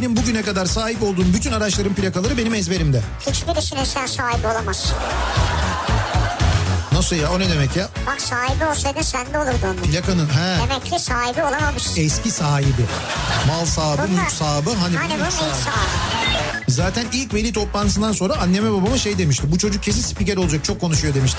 benim bugüne kadar sahip olduğum bütün araçların plakaları benim ezberimde. Hiçbirisine sen sahibi olamazsın. Nasıl ya o ne demek ya? Bak sahibi olsaydı sende olurdu onun. Plakanın he. Demek ki sahibi olamamışsın. Eski sahibi. Mal sahibi, Bunlar- mülk sahibi. Hani, Hani bu bunun ilk sahibi. sahibi. Zaten ilk veli toplantısından sonra anneme babama şey demişti. Bu çocuk kesin spiker olacak çok konuşuyor demişti.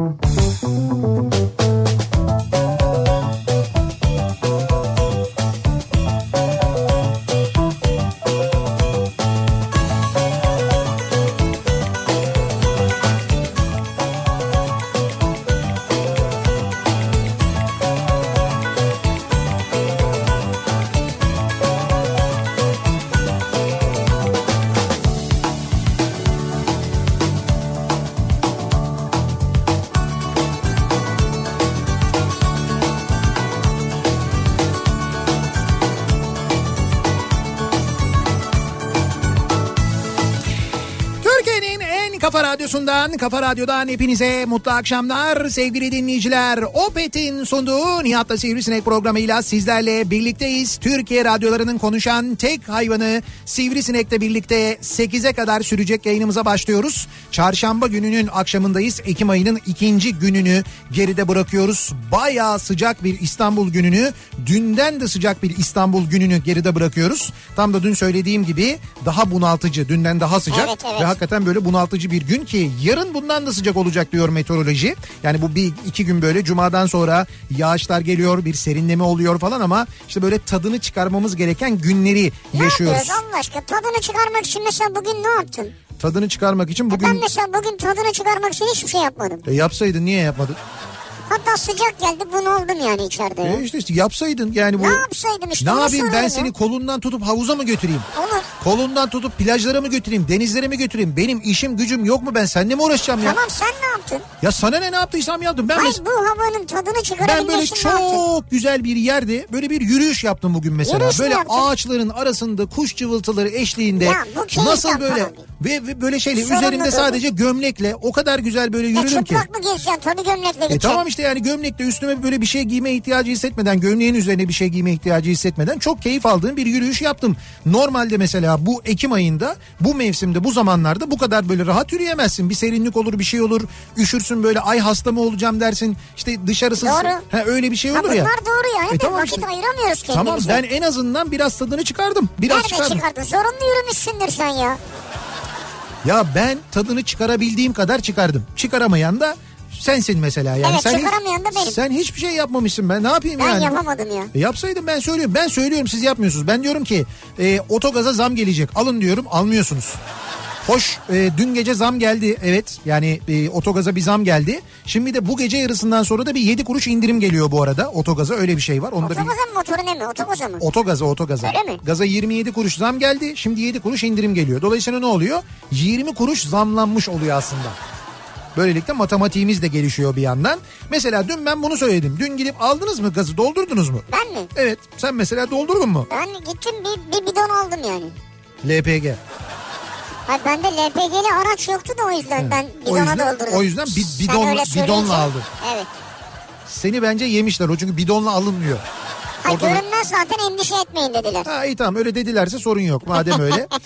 radyosundan, kafa radyodan hepinize mutlu akşamlar sevgili dinleyiciler. Opet'in sunduğu Nihat'la Sivrisinek programıyla sizlerle birlikteyiz. Türkiye radyolarının konuşan tek hayvanı Sivrisinek'le birlikte 8'e kadar sürecek yayınımıza başlıyoruz. Çarşamba gününün akşamındayız. Ekim ayının ikinci gününü geride bırakıyoruz. Bayağı sıcak bir İstanbul gününü, dünden de sıcak bir İstanbul gününü geride bırakıyoruz. Tam da dün söylediğim gibi daha bunaltıcı, dünden daha sıcak Evet, evet. ve hakikaten böyle bunaltıcı bir gün ki yarın bundan da sıcak olacak diyor meteoroloji. Yani bu bir iki gün böyle cumadan sonra yağışlar geliyor bir serinleme oluyor falan ama işte böyle tadını çıkarmamız gereken günleri Ne yaşıyoruz. yapıyoruz Allah aşkına? Tadını çıkarmak için mesela bugün ne yaptın? Tadını çıkarmak için Ben bugün mesela bugün tadını çıkarmak için hiçbir şey yapmadım. e, yapsaydın niye yapmadın? Hatta sıcak geldi bunalıdım yani içeride. ya. E işte, işte yapsaydın yani bu. Ne yapsaydım işte Ne yapayım ben soruyorum seni ya. kolundan tutup havuza mı götüreyim? Olur. Kolundan tutup plajlara mı götüreyim? Denizlere mi götüreyim? Benim işim gücüm yok mu ben seninle mi uğraşacağım ya? Tamam sen ne yaptın? Ya sana ne ne yaptıysam yaptım. Ben Hayır mes- bu havanın tadını Ben çıkarabilmek böyle ne yaptın? çok güzel bir yerde böyle bir yürüyüş yaptım bugün mesela. Yürüyüş böyle ağaçların arasında kuş cıvıltıları eşliğinde Ya bu nasıl böyle ve, ve böyle şeyle Sorumlu üzerinde durma. sadece gömlekle o kadar güzel böyle E yürürüm ki. çıplak mı gezeceksin? Tabii gömlekle E gideceksin. tamam işte yani gömlekle üstüme böyle bir şey giyme ihtiyacı hissetmeden gömleğin üzerine bir şey giyme ihtiyacı hissetmeden çok keyif aldığım bir yürüyüş yaptım. Normalde mesela bu Ekim ayında bu mevsimde bu zamanlarda bu kadar böyle rahat yürüyemezsin. Bir serinlik olur bir şey olur üşürsün böyle ay hasta mı olacağım dersin işte dışarısı Doğru. Ha, öyle bir şey olur bunlar ya. doğru yani. E tamam vakit işte. ayıramıyoruz kendimize. Tamam ben en azından biraz tadını çıkardım. Biraz Nerede çıkardım. çıkardın? Zorunlu yürümüşsündür sen ya. Ya ben tadını çıkarabildiğim kadar çıkardım. Çıkaramayan da sensin mesela yani. Evet, sen çıkaramayan da benim. Sen hiçbir şey yapmamışsın ben ne yapayım Ben yani. yapamadım ya. E yapsaydım ben söylüyorum. Ben söylüyorum siz yapmıyorsunuz. Ben diyorum ki e, otogaza zam gelecek. Alın diyorum almıyorsunuz. Hoş e, dün gece zam geldi evet yani e, otogaza bir zam geldi. Şimdi de bu gece yarısından sonra da bir 7 kuruş indirim geliyor bu arada otogaza öyle bir şey var. Bir Otogaza mı motoru ne mi? Otogaza mı? otogaza otogaza. Öyle mi? Gaza 27 kuruş zam geldi şimdi 7 kuruş indirim geliyor. Dolayısıyla ne oluyor? 20 kuruş zamlanmış oluyor aslında. Böylelikle matematiğimiz de gelişiyor bir yandan. Mesela dün ben bunu söyledim. Dün gidip aldınız mı gazı doldurdunuz mu? Ben mi? Evet sen mesela doldurdun mu? Ben gittim bir, bir bidon aldım yani. LPG. Hayır bende LPG'li araç yoktu da o yüzden ben O bidona yüzden- doldurdum. o yüzden bi- bidonla- bidonla aldın. Evet. Seni bence yemişler o çünkü bidonla alınmıyor. Ha, Orada- görünmez zaten endişe etmeyin dediler. Ha iyi tamam öyle dedilerse sorun yok madem öyle.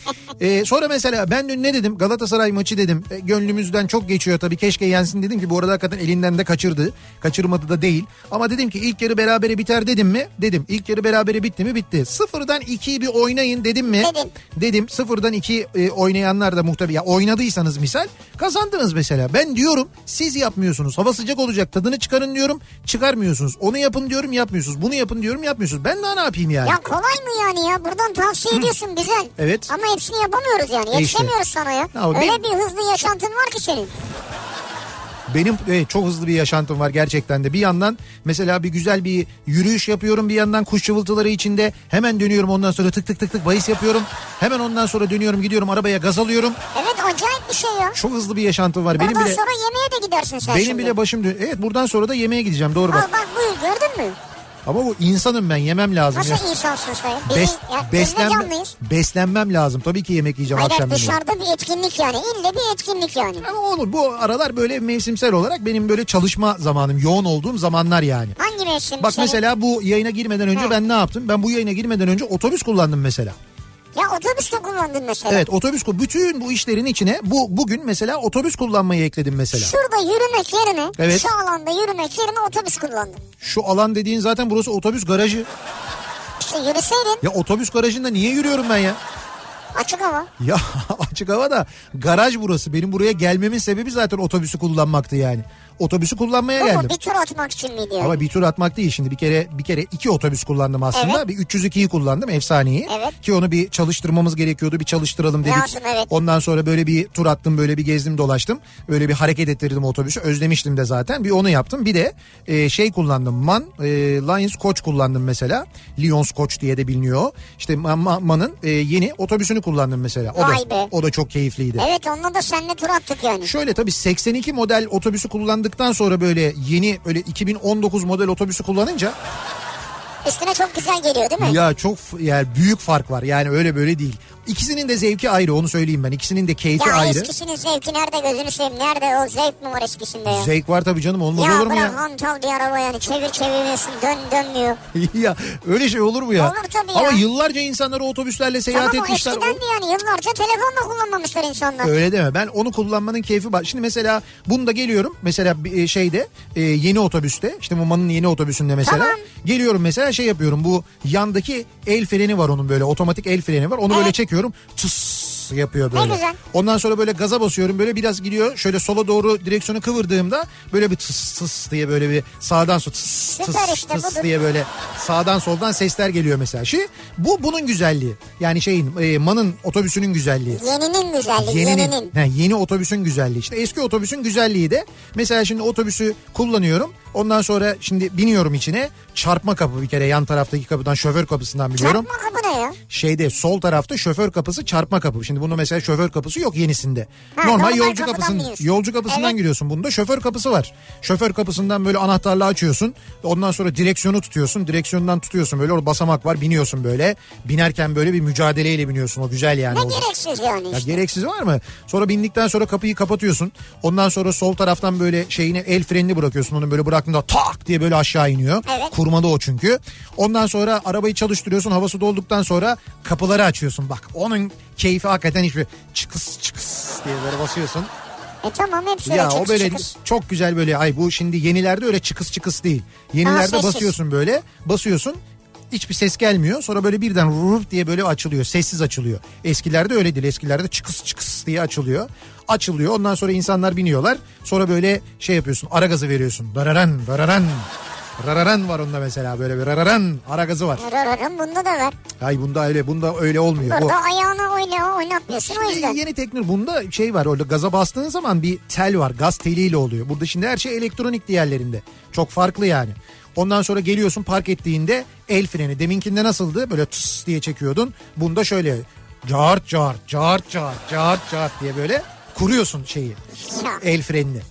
Ee, sonra mesela ben dün ne dedim? Galatasaray maçı dedim. E, gönlümüzden çok geçiyor tabii keşke yensin dedim ki bu arada hakikaten elinden de kaçırdı. Kaçırmadı da değil. Ama dedim ki ilk yarı berabere biter dedim mi? Dedim. İlk yarı berabere bitti mi? Bitti. Sıfırdan ikiyi bir oynayın dedim mi? Dedim. dedim. Sıfırdan iki e, oynayanlar da muhtemelen ya oynadıysanız misal kazandınız mesela. Ben diyorum siz yapmıyorsunuz. Hava sıcak olacak tadını çıkarın diyorum. Çıkarmıyorsunuz. Onu yapın diyorum yapmıyorsunuz. Bunu yapın diyorum yapmıyorsunuz ben daha ne yapayım yani Ya kolay mı yani ya? Buradan tavsiye ediyorsun güzel. Evet. Ama hepsini yapamıyoruz yani. işte. Yetişemiyoruz sana ya. Ya Öyle benim- bir hızlı yaşantın var ki senin. Benim evet, çok hızlı bir yaşantım var gerçekten de. Bir yandan mesela bir güzel bir yürüyüş yapıyorum. Bir yandan kuş cıvıltıları içinde hemen dönüyorum. Ondan sonra tık tık tık tık bahis yapıyorum. Hemen ondan sonra dönüyorum gidiyorum arabaya gaz alıyorum. Evet acayip bir şey ya. Çok hızlı bir yaşantım var. Benim Buradan bile sonra yemeğe de gidersin sen benim şimdi. bile başım dön. Evet buradan sonra da yemeğe gideceğim doğru Al bak. bak buyur gördün mü? Ama bu insanım ben yemem lazım. ya. Nasıl insansın sen? Bes, ya, beslenme, beslenmem lazım. Tabii ki yemek yiyeceğim Hayır akşam dışarıda bir etkinlik yani. İlle bir etkinlik yani. Ama olur bu aralar böyle mevsimsel olarak benim böyle çalışma zamanım yoğun olduğum zamanlar yani. Hangi mevsim? Bak senin? mesela bu yayına girmeden önce Hı. ben ne yaptım? Ben bu yayına girmeden önce otobüs kullandım mesela. Ya otobüs de kullandın mesela. Evet otobüs bütün bu işlerin içine bu bugün mesela otobüs kullanmayı ekledim mesela. Şurada yürümek yerine Evet. şu alanda yürümek yerine otobüs kullandın. Şu alan dediğin zaten burası otobüs garajı. İşte yürüseydin Ya otobüs garajında niye yürüyorum ben ya? açık hava. Ya açık havada garaj burası. Benim buraya gelmemin sebebi zaten otobüsü kullanmaktı yani. Otobüsü kullanmaya mu geldim. bir tur atmak için miydi yani? Ama bir tur atmak değil şimdi bir kere bir kere iki otobüs kullandım aslında. Evet. Bir 302'yi kullandım efsaneyi. Evet. Ki onu bir çalıştırmamız gerekiyordu bir çalıştıralım dedik. Lazım, evet. Ondan sonra böyle bir tur attım böyle bir gezdim dolaştım. Böyle bir hareket ettirdim otobüsü özlemiştim de zaten bir onu yaptım. Bir de e, şey kullandım MAN e, Lions Coach kullandım mesela. Lions Coach diye de biliniyor. İşte Ma- Ma- MAN'ın e, yeni otobüsünü kullandım mesela. O Vay da, be. o da çok keyifliydi. Evet onunla da seninle tur attık yani. Şöyle tabii 82 model otobüsü kullandıktan sonra böyle yeni öyle 2019 model otobüsü kullanınca Üstüne çok güzel geliyor değil mi? ya çok yani büyük fark var. Yani öyle böyle değil. İkisinin de zevki ayrı onu söyleyeyim ben. İkisinin de keyfi Ya ayrı. eskisinin zevki nerede gözünü seveyim? Nerede o zevk mi var eskisinde ya? Zevk var tabii canım olmaz ya olur mu bırak ya? hantal bir araba yani çevir çevirmiyorsun dön dönmüyor. ya öyle şey olur mu ya? Olur tabii ya. Ama yıllarca insanlar otobüslerle seyahat Tamam etmişler. eskiden de yani yıllarca telefonla kullanmamışlar insanlar. Öyle deme. Ben onu kullanmanın keyfi var. Şimdi mesela bunda geliyorum. Mesela e, şeyde e, yeni otobüste işte Muma'nın yeni otobüsünde mesela. Tamam. Geliyorum mesela şey yapıyorum. Bu yandaki el freni var onun böyle otomatik el freni var. Onu böyle Evet. Çekiyorum. Tıs yapıyor böyle. güzel. Ondan sonra böyle gaza basıyorum. Böyle biraz gidiyor. Şöyle sola doğru direksiyonu kıvırdığımda böyle bir tıs tıs diye böyle bir sağdan sol tıs tıs Süper işte, tıs budur. diye böyle sağdan soldan sesler geliyor mesela. Şey, bu bunun güzelliği. Yani şeyin e, Man'ın otobüsünün güzelliği. Yeninin güzelliği Yeninin, yeninin. he, yeni otobüsün güzelliği işte eski otobüsün güzelliği de mesela şimdi otobüsü kullanıyorum ondan sonra şimdi biniyorum içine çarpma kapı bir kere yan taraftaki kapıdan şoför kapısından biliyorum. Çarpma kapı ne ya? Şeyde sol tarafta şoför kapısı çarpma kapı. Şimdi bunu mesela şoför kapısı yok yenisinde. Ha, normal, normal yolcu biniyorsun. yolcu kapısından Evet. giriyorsun. Bunda şoför kapısı var. Şoför kapısından böyle anahtarla açıyorsun. Ondan sonra direksiyonu tutuyorsun. Direksiyondan tutuyorsun böyle orada basamak var biniyorsun böyle. Binerken böyle bir mücadeleyle biniyorsun. O güzel yani. Ne O- gereksiz yani ya işte. gereksiz var mı? Sonra bindikten sonra kapıyı kapatıyorsun. Ondan sonra sol taraftan böyle şeyini el frenini bırakıyorsun. Onu böyle bıraktığında tak diye böyle aşağı iniyor. Evet. Kurmalı o çünkü. Ondan sonra arabayı çalıştırıyorsun. Havası dolduktan sonra kapıları açıyorsun. Bak onun keyfi hakikaten hiçbir çıkıs çıkıs diye böyle basıyorsun. E tamam hepsi Ya o çıkış böyle çıkış. çok güzel böyle ay bu şimdi yenilerde öyle çıkıs çıkıs değil. Yenilerde basıyorsun böyle basıyorsun hiçbir ses gelmiyor. Sonra böyle birden ruf diye böyle açılıyor. Sessiz açılıyor. Eskilerde öyle değil. Eskilerde çıkıs çıkıs diye açılıyor. Açılıyor. Ondan sonra insanlar biniyorlar. Sonra böyle şey yapıyorsun. Ara gazı veriyorsun. Dararan dararan. Rararan var onda mesela böyle bir rararan ara gazı var. Rararım bunda da var. Ay bunda öyle bunda öyle olmuyor. Bu, Burada ayağını oyna oynatmıyorsun o yüzden. yeni teknoloji bunda şey var orada gaza bastığın zaman bir tel var gaz teliyle oluyor. Burada şimdi her şey elektronik diğerlerinde. Çok farklı yani. Ondan sonra geliyorsun park ettiğinde el freni deminkinde nasıldı böyle tıs diye çekiyordun. Bunda şöyle cart cart cart cart cart cart diye böyle kuruyorsun şeyi el frenini.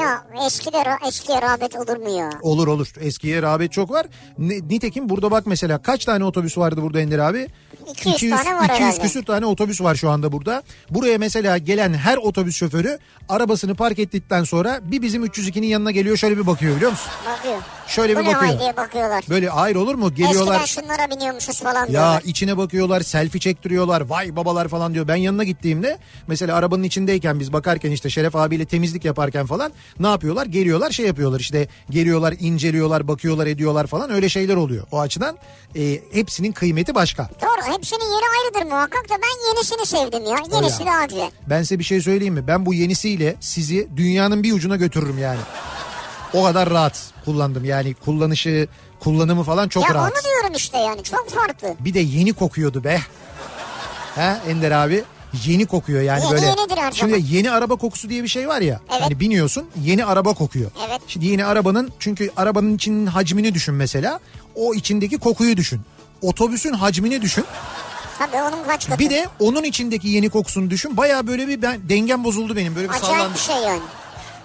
Ya eskide eskiye rağbet olur mu ya? Olur olur eskiye rağbet çok var. Nitekim burada bak mesela kaç tane otobüs vardı burada Ender abi? 200 tane var 200 herhalde. küsür tane otobüs var şu anda burada. Buraya mesela gelen her otobüs şoförü arabasını park ettikten sonra bir bizim 302'nin yanına geliyor şöyle bir bakıyor biliyor musun? Bakıyor. Şöyle Bu bir bakıyor. diye bakıyorlar. Böyle hayır olur mu? Geliyorlar. Eskiden şunlara biniyormuşuz falan Ya diyorlar. içine bakıyorlar, selfie çektiriyorlar. Vay babalar falan diyor. Ben yanına gittiğimde mesela arabanın içindeyken biz bakarken işte Şeref abiyle temizlik yaparken falan ne yapıyorlar? Geliyorlar şey yapıyorlar işte geliyorlar, inceliyorlar, bakıyorlar, ediyorlar falan öyle şeyler oluyor. O açıdan e, hepsinin kıymeti başka. Doğru hepsinin yeri ayrıdır muhakkak da ben yenisini sevdim ya. Yenisi ya. daha güzel. Ben size bir şey söyleyeyim mi? Ben bu yenisiyle sizi dünyanın bir ucuna götürürüm yani. O kadar rahat kullandım yani kullanışı, kullanımı falan çok ya rahat. onu diyorum işte yani çok farklı. Bir de yeni kokuyordu be. He Ender abi? Yeni kokuyor yani Yeni böyle. yenidir her Şimdi zaman. yeni araba kokusu diye bir şey var ya. Evet. Hani biniyorsun yeni araba kokuyor. Evet. Şimdi yeni arabanın çünkü arabanın içinin hacmini düşün mesela. O içindeki kokuyu düşün. Otobüsün hacmini düşün. Tabii onun kaç katı. Bir de onun içindeki yeni kokusunu düşün. Baya böyle bir ben dengem bozuldu benim. Böyle bir Acayip sallandım. bir şey yani.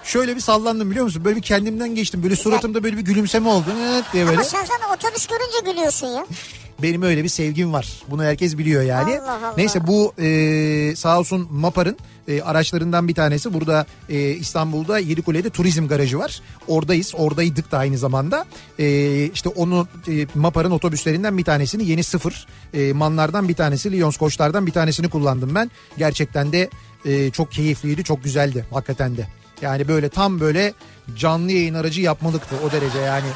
Şöyle bir sallandım biliyor musun? Böyle bir kendimden geçtim. Böyle suratımda böyle bir gülümseme oldu. Evet diye böyle. Ama sen zaten otobüs görünce gülüyorsun ya. Benim öyle bir sevgim var. Bunu herkes biliyor yani. Allah Allah. Neyse bu e, sağ olsun MAPAR'ın e, araçlarından bir tanesi. Burada e, İstanbul'da Yedikule'de turizm garajı var. Oradayız. Oradaydık da aynı zamanda. E, işte onu e, MAPAR'ın otobüslerinden bir tanesini yeni sıfır e, manlardan bir tanesi Lyons Koçlar'dan bir tanesini kullandım ben. Gerçekten de e, çok keyifliydi. Çok güzeldi hakikaten de. Yani böyle tam böyle canlı yayın aracı yapmalıktı o derece yani.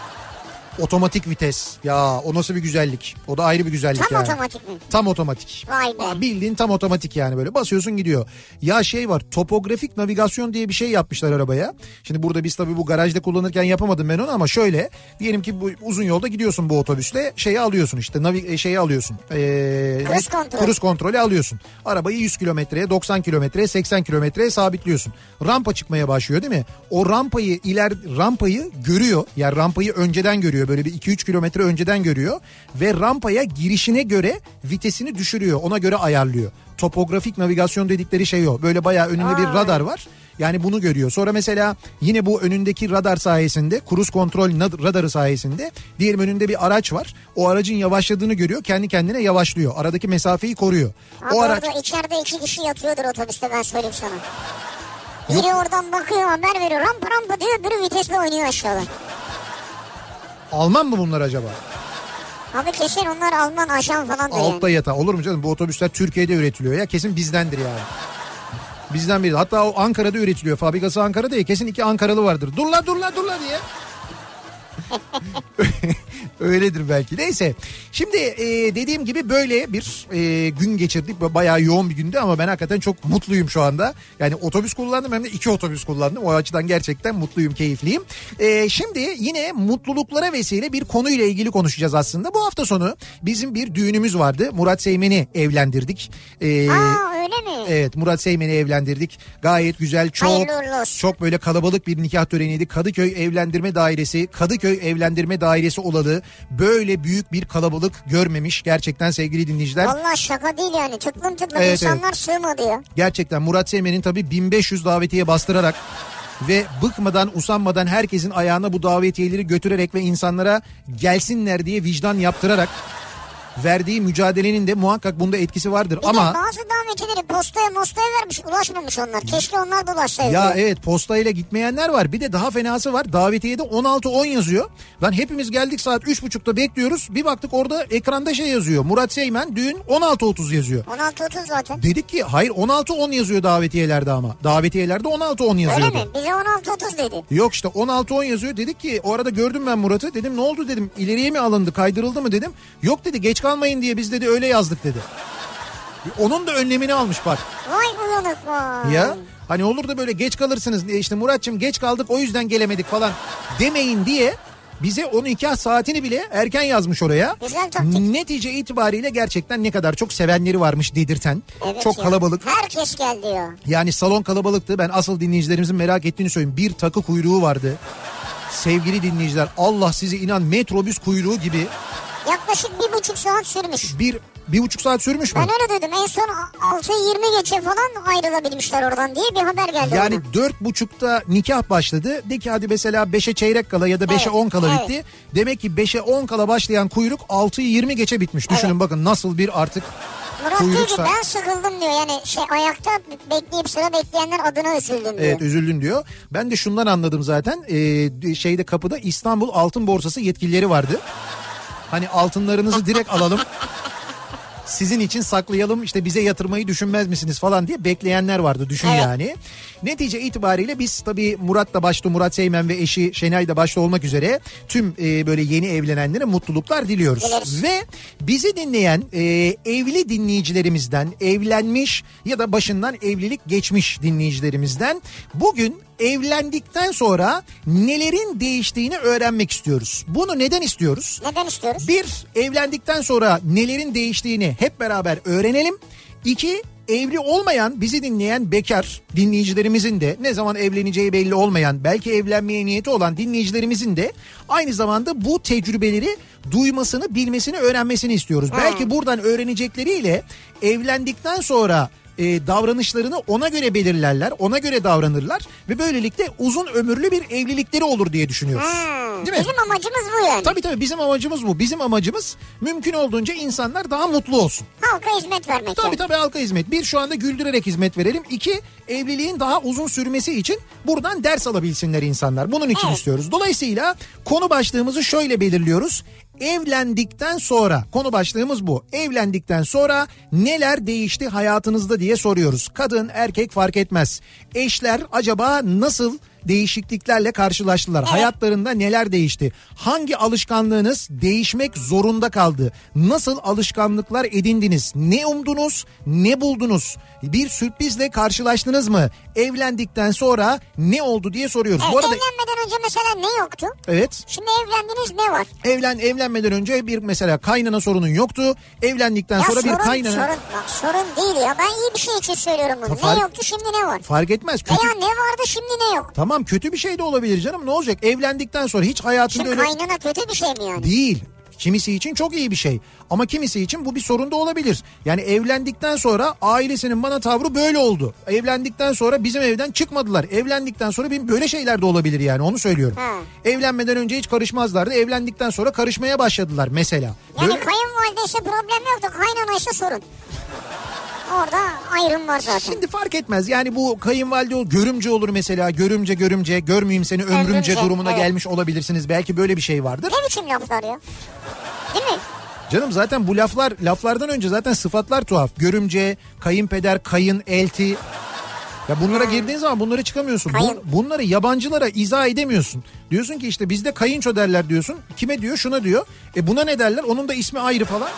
Otomatik vites. Ya o nasıl bir güzellik. O da ayrı bir güzellik Tam yani. otomatik mi? Tam otomatik. Vay be. Aa, Bildiğin tam otomatik yani böyle basıyorsun gidiyor. Ya şey var topografik navigasyon diye bir şey yapmışlar arabaya. Şimdi burada biz tabii bu garajda kullanırken yapamadım ben onu ama şöyle. Diyelim ki bu uzun yolda gidiyorsun bu otobüsle şeyi alıyorsun işte navi e, şeyi alıyorsun. Ee, Kruz kontrol. Kruz kontrolü alıyorsun. Arabayı 100 kilometreye 90 kilometreye 80 kilometreye sabitliyorsun. Rampa çıkmaya başlıyor değil mi? O rampayı iler rampayı görüyor. Yani rampayı önceden görüyor. Böyle bir 2-3 kilometre önceden görüyor. Ve rampaya girişine göre vitesini düşürüyor. Ona göre ayarlıyor. Topografik navigasyon dedikleri şey o. Böyle bayağı önünde bir Aa. radar var. Yani bunu görüyor. Sonra mesela yine bu önündeki radar sayesinde, kruz kontrol radarı sayesinde diyelim önünde bir araç var. O aracın yavaşladığını görüyor. Kendi kendine yavaşlıyor. Aradaki mesafeyi koruyor. Abi o araç içeride iki kişi yatıyordur otobüste ben söyleyeyim sana. Biri oradan bakıyor haber veriyor rampa rampa diyor öbürü vitesle oynuyor aşağıda. Alman mı bunlar acaba? Abi kesin onlar Alman ajan falan da Altta yani. yatan. Olur mu canım? Bu otobüsler Türkiye'de üretiliyor ya. Kesin bizdendir yani. Bizden biri. Hatta o Ankara'da üretiliyor. Fabrikası Ankara'da ya. Kesin iki Ankaralı vardır. Dur la dur la dur la diye. Öyledir belki. Neyse. Şimdi e, dediğim gibi böyle bir e, gün geçirdik. Bayağı yoğun bir gündü ama ben hakikaten çok mutluyum şu anda. Yani otobüs kullandım hem de iki otobüs kullandım. O açıdan gerçekten mutluyum, keyifliyim. E, şimdi yine mutluluklara vesile bir konuyla ilgili konuşacağız aslında. Bu hafta sonu bizim bir düğünümüz vardı. Murat Seymen'i evlendirdik. E, Aa öyle mi? Evet Murat Seymen'i evlendirdik. Gayet güzel çok çok böyle kalabalık bir nikah töreniydi. Kadıköy Evlendirme Dairesi, Kadıköy Evlendirme Dairesi olalı böyle büyük bir kalabalık görmemiş gerçekten sevgili dinleyiciler. Valla şaka değil yani tıklım tıklım Evet, insanlar sığmadı ya. Gerçekten Murat Seymen'in tabii 1500 davetiye bastırarak ve bıkmadan usanmadan herkesin ayağına bu davetiyeleri götürerek ve insanlara gelsinler diye vicdan yaptırarak verdiği mücadelenin de muhakkak bunda etkisi vardır. Bir Ama bazı davetileri postaya mostaya vermiş ulaşmamış onlar. Keşke onlar da ulaşsaydı. Ya evet postayla gitmeyenler var. Bir de daha fenası var. Davetiyede 16-10 yazıyor. Lan hepimiz geldik saat 3.30'da bekliyoruz. Bir baktık orada ekranda şey yazıyor. Murat Seymen düğün 16.30 yazıyor. 16.30 zaten. Dedik ki hayır 16-10 yazıyor davetiyelerde ama. Davetiyelerde 16-10 Öyle yazıyordu. mi? Bize 16.30 dedi. Yok işte 16-10 yazıyor. Dedik ki o arada gördüm ben Murat'ı. Dedim ne oldu dedim. İleriye mi alındı kaydırıldı mı dedim. Yok dedi geç kalmayın diye biz dedi öyle yazdık dedi. Onun da önlemini almış bak. Vay uyanık vay. Ya hani olur da böyle geç kalırsınız diye işte Muratçım geç kaldık o yüzden gelemedik falan demeyin diye bize o nikah saatini bile erken yazmış oraya. Güzel taktik. Netice itibariyle gerçekten ne kadar çok sevenleri varmış dedirten. Evet çok ya. kalabalık. Herkes geldi ya. Yani salon kalabalıktı. Ben asıl dinleyicilerimizin merak ettiğini söyleyeyim. Bir takı kuyruğu vardı. Sevgili dinleyiciler Allah sizi inan metrobüs kuyruğu gibi Yaklaşık bir buçuk saat sürmüş. bir Bir buçuk saat sürmüş mü? Ben öyle dedim. En son 6.20 geçe falan ayrılabilmişler oradan diye bir haber geldi. Yani dört buçukta nikah başladı. De ki hadi mesela beşe çeyrek kala ya da beşe Evet, on kala evet. bitti. Demek ki beşe on kala başlayan kuyruk 6'yı 20 geçe bitmiş. Düşünün Evet. bakın nasıl bir artık Murat diyor kuyruk ki saat. ben sıkıldım diyor. Yani şey ayakta bekleyip sıra bekleyenler adına üzüldüm diyor. Evet üzüldün diyor. Ben de şundan anladım zaten. Ee, şeyde kapıda İstanbul Altın Borsası yetkilileri vardı. Hani altınlarınızı direkt alalım. Sizin için saklayalım işte bize yatırmayı düşünmez misiniz falan diye bekleyenler vardı düşün Evet. yani. Netice itibariyle biz tabii Murat da başta Murat Seymen ve eşi Şenay da başta olmak üzere tüm e, böyle yeni evlenenlere mutluluklar diliyoruz. Dileriz. Ve bizi dinleyen e, evli dinleyicilerimizden evlenmiş ya da başından evlilik geçmiş dinleyicilerimizden bugün evlendikten sonra nelerin değiştiğini öğrenmek istiyoruz. Bunu neden istiyoruz? Neden istiyoruz? Bir, evlendikten sonra nelerin değiştiğini hep beraber öğrenelim. İki, evli olmayan, bizi dinleyen bekar dinleyicilerimizin de ne zaman evleneceği belli olmayan, belki evlenmeye niyeti olan dinleyicilerimizin de aynı zamanda bu tecrübeleri duymasını, bilmesini, öğrenmesini istiyoruz. Belki buradan öğrenecekleriyle evlendikten sonra e, davranışlarını ona göre belirlerler, ona göre davranırlar ve böylelikle uzun ömürlü bir evlilikleri olur diye düşünüyoruz. Hmm, Değil mi? Bizim amacımız bu yani. Tabii tabii bizim amacımız bu. Bizim amacımız mümkün olduğunca insanlar daha mutlu olsun. Halka hizmet vermek. Tabii yani. tabii halka hizmet. Bir şu anda güldürerek hizmet verelim. İki evliliğin daha uzun sürmesi için buradan ders alabilsinler insanlar. Bunun için Evet. istiyoruz. Dolayısıyla konu başlığımızı şöyle belirliyoruz. Evlendikten sonra konu başlığımız bu. Evlendikten sonra neler değişti hayatınızda diye soruyoruz. Kadın erkek fark etmez. Eşler acaba nasıl değişikliklerle karşılaştılar? Hayatlarında neler değişti? Hangi alışkanlığınız değişmek zorunda kaldı? Nasıl alışkanlıklar edindiniz? Ne umdunuz? Ne buldunuz? Bir sürprizle karşılaştınız mı? Evlendikten sonra ne oldu diye soruyoruz. Evet, Bu arada evlenmeden önce mesela ne yoktu? evet Şimdi evlendiniz ne var? evlen evlenmeden önce bir mesela kaynana sorunun yoktu. Evlendikten Ya sonra sorun, bir kaynana sorun, bak sorun değil ya. Ben iyi bir şey için söylüyorum bunu. Fark- Ne yoktu şimdi ne var? fark etmez. Kötü, Veya ne vardı şimdi ne yok? Tamam kötü bir şey de olabilir canım ne olacak? Evlendikten sonra hiç hayatında Şimdi öyle kaynana kötü bir şey mi yani? değil. Kimisi için çok iyi bir şey ama kimisi için bu bir sorun da olabilir. Yani evlendikten sonra ailesinin bana tavrı böyle oldu. Evlendikten sonra bizim evden çıkmadılar. Evlendikten sonra bir böyle şeyler de olabilir yani onu söylüyorum. Ha. Evlenmeden önce hiç karışmazlardı. Evlendikten sonra karışmaya başladılar mesela. Yani Böyle- kayınvalide ise problem yok da kaynana ise sorun. Orada ayrım var zaten. Şimdi fark etmez yani bu kayınvalide ol, görümce olur mesela görümce görümce görmeyeyim seni ömrümce, Ömrümce, durumuna evet. gelmiş olabilirsiniz. Belki böyle bir şey vardır. Ne biçim laflar ya? Değil mi? Canım zaten bu laflar laflardan önce zaten sıfatlar tuhaf. Görümce, kayınpeder, kayın, elti. Ya bunlara girdiğin zaman bunları çıkamıyorsun. Bu- Kayın. bunları yabancılara izah edemiyorsun. Diyorsun ki işte bizde kayınço derler diyorsun. Kime diyor? Şuna diyor. E buna ne derler? Onun da ismi ayrı falan.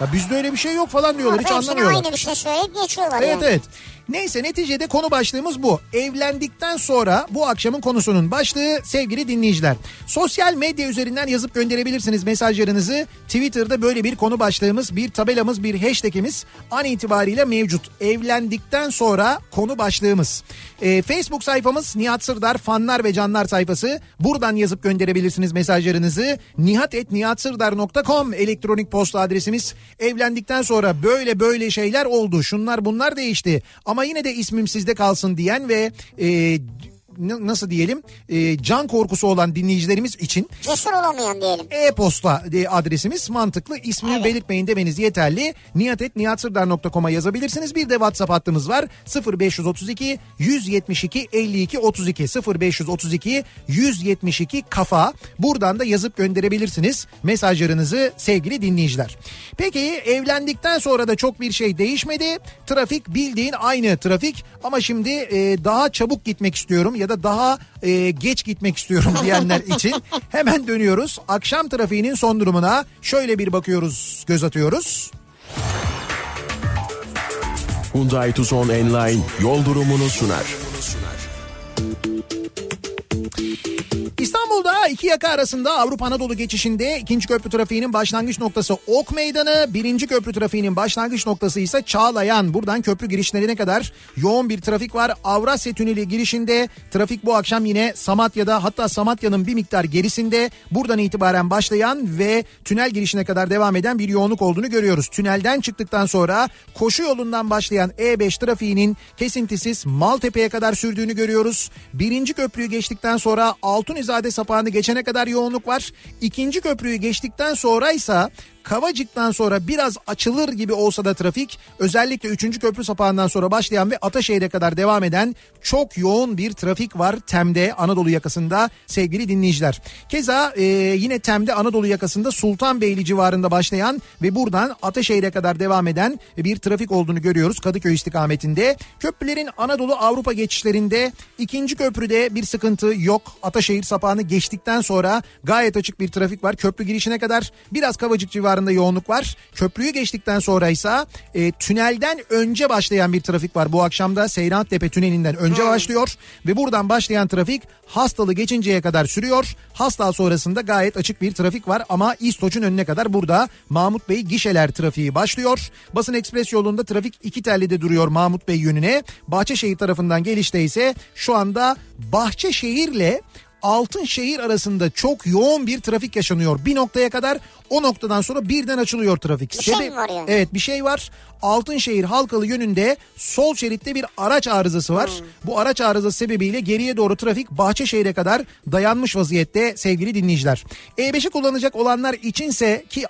Ya bizde öyle bir şey yok falan diyorlar. Hiç Orada hepsine anlamıyorlar. aynı bir şey söyleyip geçiyorlar Evet yani. evet. Neyse neticede konu başlığımız bu. Evlendikten sonra bu akşamın konusunun başlığı sevgili dinleyiciler. Sosyal medya üzerinden yazıp gönderebilirsiniz mesajlarınızı. Twitter'da böyle bir konu başlığımız, bir tabelamız, bir hashtagimiz an itibariyle mevcut. Evlendikten sonra konu başlığımız. Ee, Facebook sayfamız Nihat Sırdar fanlar ve canlar sayfası. Buradan yazıp gönderebilirsiniz mesajlarınızı. nihat.nihatsırdar.com elektronik posta adresimiz. Evlendikten sonra böyle böyle şeyler oldu. Şunlar bunlar değişti. Ama yine de ismim sizde kalsın diyen ve e, nasıl diyelim e, can korkusu olan dinleyicilerimiz için Cesur olamayan diyelim. e-posta e, adresimiz mantıklı ismini Evet. belirtmeyin demeniz yeterli. niyatetniyatsırdar.com'a yazabilirsiniz. Bir de WhatsApp hattımız var 0532 172 52 32 0532 172 kafa. Buradan da yazıp gönderebilirsiniz mesajlarınızı sevgili dinleyiciler. Peki evlendikten sonra da çok bir şey değişmedi. Trafik bildiğin aynı trafik ama şimdi e, daha çabuk gitmek istiyorum ya da daha e, geç gitmek istiyorum diyenler için hemen dönüyoruz. Akşam trafiğinin son durumuna şöyle bir bakıyoruz, göz atıyoruz. Hyundai Tucson Enline yol durumunu sunar. İstanbul'da iki yaka arasında Avrupa Anadolu geçişinde ikinci köprü trafiğinin başlangıç noktası Ok Meydanı. Birinci köprü trafiğinin başlangıç noktası ise Çağlayan. Buradan köprü girişlerine kadar yoğun bir trafik var. Avrasya Tüneli girişinde trafik bu akşam yine Samatya'da hatta Samatya'nın bir miktar gerisinde buradan itibaren başlayan ve tünel girişine kadar devam eden bir yoğunluk olduğunu görüyoruz. Tünelden çıktıktan sonra koşu yolundan başlayan E5 trafiğinin kesintisiz Maltepe'ye kadar sürdüğünü görüyoruz. Birinci köprüyü geçtikten sonra Altunizade sapağını geçene kadar yoğunluk var. İkinci köprüyü geçtikten sonra ise Kavacık'tan sonra biraz açılır gibi olsa da trafik özellikle 3. köprü sapağından sonra başlayan ve Ataşehir'e kadar devam eden çok yoğun bir trafik var Tem'de Anadolu yakasında sevgili dinleyiciler. Keza e, yine Tem'de Anadolu yakasında Sultanbeyli civarında başlayan ve buradan Ataşehir'e kadar devam eden bir trafik olduğunu görüyoruz Kadıköy istikametinde. Köprülerin Anadolu Avrupa geçişlerinde ikinci köprüde bir sıkıntı yok. Ataşehir sapağını geçtikten sonra gayet açık bir trafik var. Köprü girişine kadar biraz Kavacık civarında civarında yoğunluk var. Köprüyü geçtikten sonra ise e, tünelden önce başlayan bir trafik var. Bu akşam da Seyrantepe tünelinden önce hmm. başlıyor ve buradan başlayan trafik hastalı geçinceye kadar sürüyor. Hasta sonrasında gayet açık bir trafik var ama İstoç'un önüne kadar burada Mahmut Bey gişeler trafiği başlıyor. Basın Ekspres yolunda trafik iki tellide duruyor Mahmut Bey yönüne. Bahçeşehir tarafından gelişte ise şu anda Bahçeşehir'le Altınşehir arasında çok yoğun bir trafik yaşanıyor. Bir noktaya kadar o noktadan sonra birden açılıyor trafik. Bir şey mi var yani? Evet bir şey var. Altınşehir Halkalı yönünde sol şeritte bir araç arızası var. Hmm. Bu araç arızası sebebiyle geriye doğru trafik Bahçeşehir'e kadar dayanmış vaziyette sevgili dinleyiciler. E5'i kullanacak olanlar içinse ki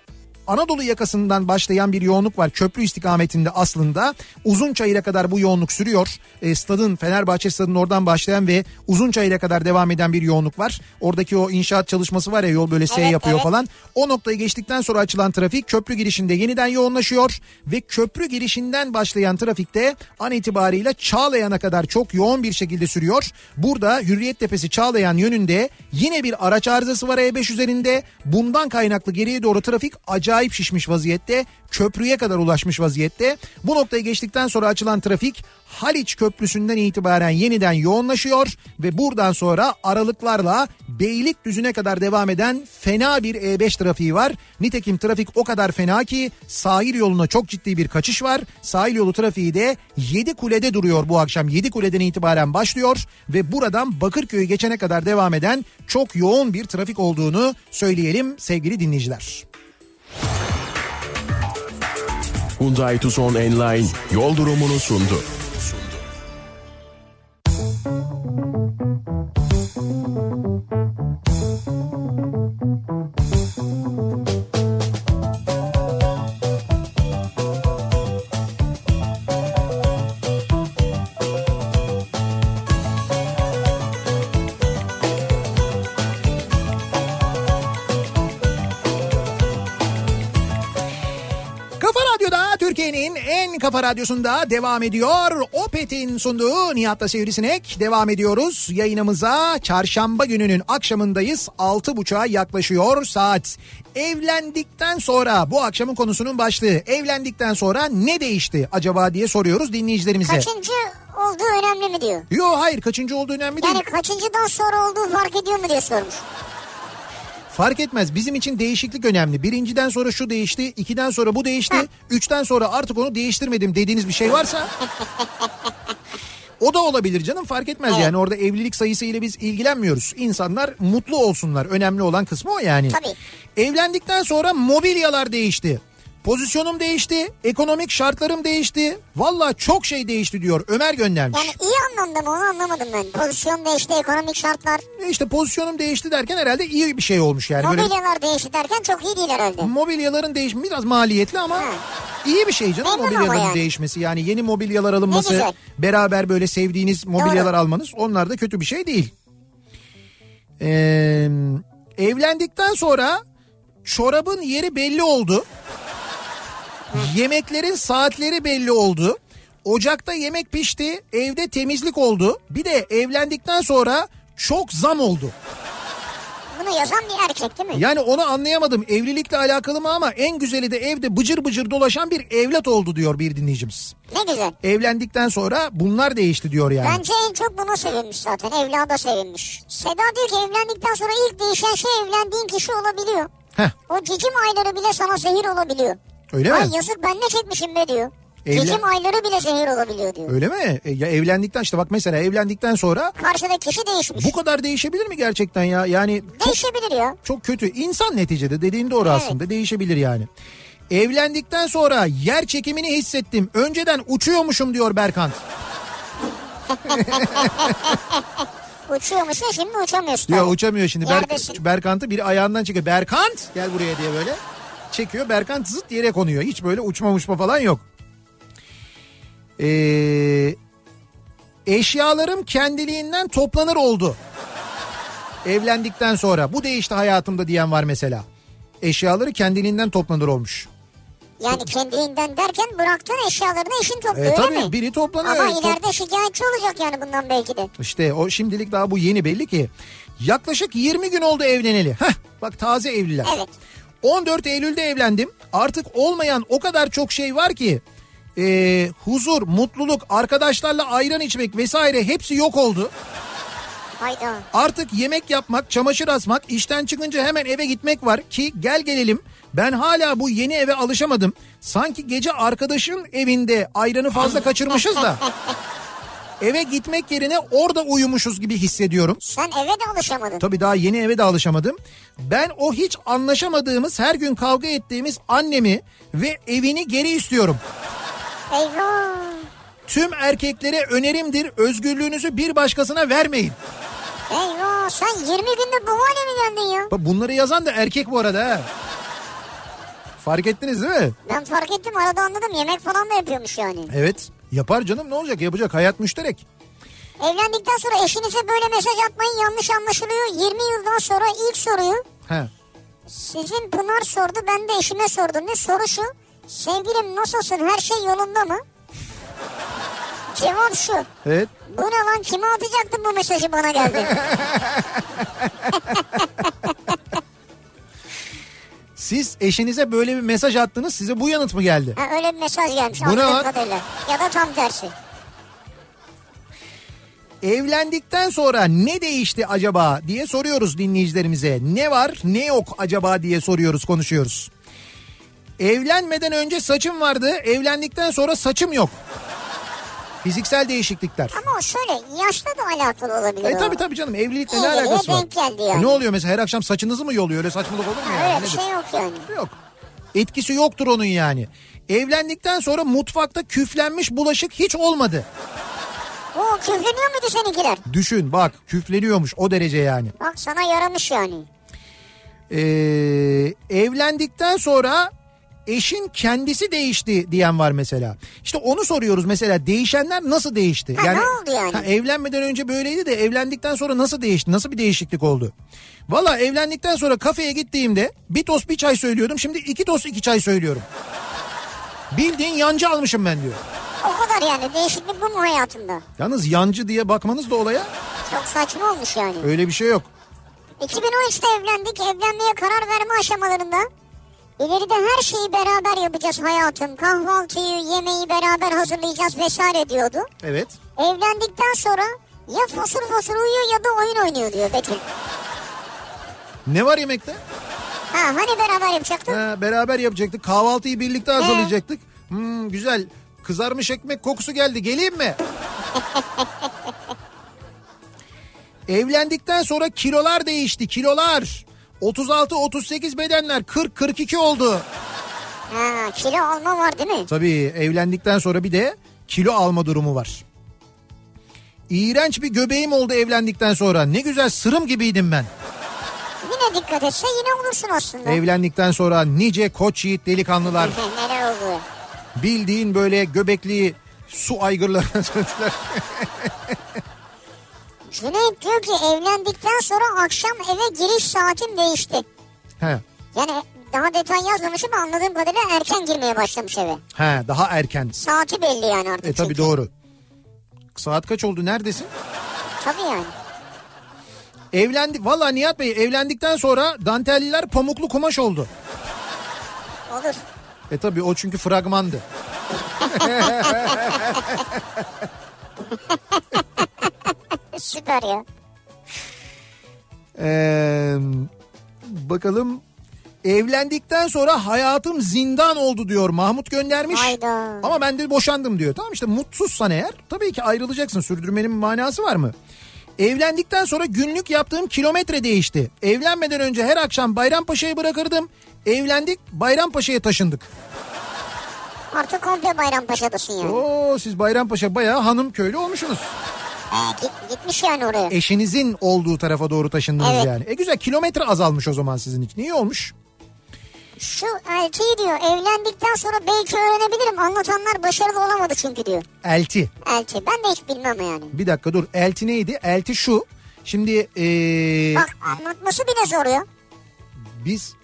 Anadolu yakasından başlayan bir yoğunluk var köprü istikametinde aslında. Uzun çayıra kadar bu yoğunluk sürüyor. E, stadın Fenerbahçe stadının oradan başlayan ve uzun çayıra kadar devam eden bir yoğunluk var. Oradaki o inşaat çalışması var ya yol böyle S evet, yapıyor evet. falan. O noktayı geçtikten sonra açılan trafik köprü girişinde yeniden yoğunlaşıyor ve köprü girişinden başlayan trafikte an itibariyle Çağlayan'a kadar çok yoğun bir şekilde sürüyor. Burada Hürriyet Tepesi Çağlayan yönünde yine bir araç arızası var E5 üzerinde. Bundan kaynaklı geriye doğru trafik acayip acayip şişmiş vaziyette. Köprüye kadar ulaşmış vaziyette. Bu noktayı geçtikten sonra açılan trafik Haliç Köprüsü'nden itibaren yeniden yoğunlaşıyor ve buradan sonra aralıklarla Beylikdüzü'ne kadar devam eden fena bir E5 trafiği var. Nitekim trafik o kadar fena ki sahil yoluna çok ciddi bir kaçış var. Sahil yolu trafiği de 7 kulede duruyor bu akşam. 7 kuleden itibaren başlıyor ve buradan Bakırköy'ü geçene kadar devam eden çok yoğun bir trafik olduğunu söyleyelim sevgili dinleyiciler. Hyundai Tucson Enline yol durumunu sundu. Kafa Radyosu'nda devam ediyor. Opet'in sunduğu Nihat'la Sivrisinek devam ediyoruz. Yayınımıza çarşamba gününün akşamındayız. 6.30'a yaklaşıyor saat. Evlendikten sonra bu akşamın konusunun başlığı. Evlendikten sonra ne değişti acaba diye soruyoruz dinleyicilerimize. Kaçıncı olduğu önemli mi diyor? Yok hayır kaçıncı olduğu önemli değil. Yani kaçıncıdan sonra olduğu fark ediyor mu diye sormuş. Fark etmez bizim için değişiklik önemli. Birinciden sonra şu değişti, ikiden sonra bu değişti, üçten sonra artık onu değiştirmedim dediğiniz bir şey varsa... O da olabilir canım fark etmez evet. yani orada evlilik sayısıyla biz ilgilenmiyoruz. İnsanlar mutlu olsunlar önemli olan kısmı o yani. Tabii. Evlendikten sonra mobilyalar değişti. Pozisyonum değişti, ekonomik şartlarım değişti. Valla çok şey değişti diyor Ömer göndermiş. Yani iyi anlamda mı onu anlamadım ben. Pozisyon değişti, ekonomik şartlar. E işte pozisyonum değişti derken herhalde iyi bir şey olmuş yani. Mobilyalar Böyle... değişti derken çok iyi değil herhalde. Mobilyaların değişimi biraz maliyetli ama ha. iyi bir şey canım Memnun mobilyaların yani. değişmesi. Yani yeni mobilyalar alınması, beraber böyle sevdiğiniz mobilyalar Doğru. almanız onlar da kötü bir şey değil. Ee, evlendikten sonra çorabın yeri belli oldu. Yemeklerin saatleri belli oldu. Ocakta yemek pişti, evde temizlik oldu. Bir de evlendikten sonra çok zam oldu. Bu bunu yazan bir erkek değil mi? Yani onu anlayamadım. Evlilikle alakalı mı ama en güzeli de evde bıcır bıcır dolaşan bir evlat oldu diyor bir dinleyicimiz. Ne güzel. Evlendikten sonra bunlar değişti diyor yani. Bence en çok buna sevinmiş zaten. Evlada sevinmiş. Seda diyor ki evlendikten sonra ilk değişen şey evlendiğin kişi olabiliyor. Heh, O cicim ayları bile sana zehir olabiliyor. Öyle mi? Ay yazık ben ne çekmişim be diyor. Evlen- Cicim ayları bile zehir olabiliyor diyor. Öyle mi? E, ya evlendikten işte bak mesela evlendikten sonra Karşıdaki kişi değişmiş. bu kadar değişebilir mi gerçekten ya? Yani çok Değişebilir ya. çok kötü. İnsan neticede dediğin doğru Evet. aslında değişebilir yani. Evlendikten sonra yer çekimini hissettim. Önceden uçuyormuşum diyor Berkant. Uçuyormuşsun şimdi uçamıyorsun. Tabii. uçamıyor şimdi. Berk. Berkant'ı bir ayağından çekiyor. Berkant gel buraya diye böyle çekiyor. Berkant zıt yere konuyor. Hiç böyle uçma uçma falan yok. Ee, eşyalarım kendiliğinden toplanır oldu. Evlendikten sonra. Bu değişti hayatımda diyen var mesela. Eşyaları kendiliğinden toplanır olmuş. Yani kendiliğinden derken bıraktığın eşyalarını eşin topluyor E, tabii mi? biri toplanıyor. Ama Top- ileride şikayetçi olacak yani bundan belki de. İşte o şimdilik daha bu yeni belli ki. Yaklaşık 20 gün oldu evleneli. Heh, bak taze evliler. Evet. 14 Eylül'de evlendim. Artık olmayan o kadar çok şey var ki. Ee, huzur, mutluluk, arkadaşlarla ayran içmek vesaire hepsi yok oldu. Hayda. Artık yemek yapmak, çamaşır asmak, işten çıkınca hemen eve gitmek var ki gel gelelim. Ben hala bu yeni eve alışamadım. Sanki gece arkadaşın evinde ayranı fazla kaçırmışız da. Eve gitmek yerine orada uyumuşuz gibi hissediyorum. Sen eve de alışamadın. Tabii daha yeni eve de alışamadım. Ben o hiç anlaşamadığımız, her gün kavga ettiğimiz annemi ve evini geri istiyorum. Eyvah. Tüm erkeklere önerimdir özgürlüğünüzü bir başkasına vermeyin. Eyvah sen 20 günde bu hale mi geldin ya? Bak bunları yazan da erkek bu arada ha. Fark ettiniz değil mi? Ben fark ettim arada anladım yemek falan da yapıyormuş yani. Evet. Yapar canım ne olacak yapacak hayat müşterek. Evlendikten sonra eşinize böyle mesaj atmayın yanlış anlaşılıyor. 20 yıldan sonra ilk soruyu He. sizin Pınar sordu ben de eşime sordum. Ne soru şu sevgilim nasılsın her şey yolunda mı? Cevap şu. Evet. Bu ne lan kime atacaktın bu mesajı bana geldi. Siz eşinize böyle bir mesaj attınız size bu yanıt mı geldi? Ha, öyle bir mesaj gelmiş Bu ne kadarıyla. Ya da tam tersi. Evlendikten sonra ne değişti acaba diye soruyoruz dinleyicilerimize. Ne var ne yok acaba diye soruyoruz konuşuyoruz. Evlenmeden önce saçım vardı evlendikten sonra saçım yok. Fiziksel değişiklikler. Ama o şöyle yaşla da alakalı olabilir E o. tabii tabii canım evlilikle ne alakası var? denk geldi yani. E ne oluyor mesela her akşam saçınızı mı yoluyor öyle saçmalık olur mu Ha, yani? öyle bir Nedir? şey yok yani. Yok. Etkisi yoktur onun yani. Evlendikten sonra mutfakta küflenmiş bulaşık hiç olmadı. O küfleniyor muydu seninkiler? Düşün bak küfleniyormuş o derece yani. Bak sana yaramış yani. Ee, evlendikten sonra eşin kendisi değişti diyen var mesela. İşte onu soruyoruz mesela değişenler nasıl değişti? Ha, ne oldu yani? ha, evlenmeden önce böyleydi de evlendikten sonra nasıl değişti? Nasıl bir değişiklik oldu? Valla evlendikten sonra kafeye gittiğimde bir tost bir çay söylüyordum. Şimdi iki tost iki çay söylüyorum. Bildiğin yancı almışım ben diyor. O kadar yani değişiklik bu mu hayatında? Yalnız yancı diye bakmanız da olaya Çok saçma olmuş yani. öyle bir şey yok. 2013'te evlendik. Evlenmeye karar verme aşamalarında. İleride her şeyi beraber yapacağız hayatım. Kahvaltıyı, yemeği beraber hazırlayacağız vesaire diyordu. Evet. Evlendikten sonra ya fosur fosur uyuyor ya da oyun oynuyor diyor Betül. Ne var yemekte? Ha hani beraber yapacaktık? Ha, beraber yapacaktık. Kahvaltıyı birlikte hazırlayacaktık. Hmm, güzel. Kızarmış ekmek kokusu geldi. Geleyim mi? Evlendikten sonra kilolar değişti. Kilolar. 36-38 bedenler 40-42 oldu. Ha kilo alma var değil mi? Tabii evlendikten sonra bir de kilo alma durumu var. İğrenç bir göbeğim oldu evlendikten sonra. Ne güzel sırım gibiydim ben. Yine dikkat etse yine olursun aslında. Evlendikten sonra nice koç yiğit delikanlılar Neler oldu? bildiğin böyle göbekli su aygırlarına döndüler. Cüneyt diyor ki evlendikten sonra akşam eve giriş saatim değişti. He. Yani daha detay yazmamışım ama anladığım kadarıyla erken girmeye başlamış eve. He daha erken. Saati belli yani artık E tabi çünkü. doğru. Saat kaç oldu neredesin? Tabii yani. Evlendi valla Nihat Bey evlendikten sonra dantelliler pamuklu kumaş oldu. Olur. E tabi o çünkü fragmandı. Süper ya. Ee, bakalım evlendikten sonra hayatım zindan oldu diyor Mahmut göndermiş. Hayda. Ama ben de boşandım diyor. Tamam işte mutsuzsan eğer tabii ki ayrılacaksın sürdürmenin manası var mı? Evlendikten sonra günlük yaptığım kilometre değişti. Evlenmeden önce her akşam Bayrampaşa'yı bırakırdım. Evlendik Bayrampaşa'ya taşındık. Artık komple Bayrampaşa'dasın yani. Oo siz Bayrampaşa bayağı hanım köylü olmuşsunuz. Git, gitmiş yani oraya. Eşinizin olduğu tarafa doğru taşındınız Evet. yani. E güzel kilometre azalmış o zaman sizin için. İyi olmuş. Şu eltiyi diyor evlendikten sonra belki öğrenebilirim. Anlatanlar başarılı olamadı çünkü diyor. Elti. Elti. Ben de hiç bilmem yani. Bir dakika dur. Elti neydi? Elti şu. Şimdi ee, Bak anlatması bile zor ya. biz...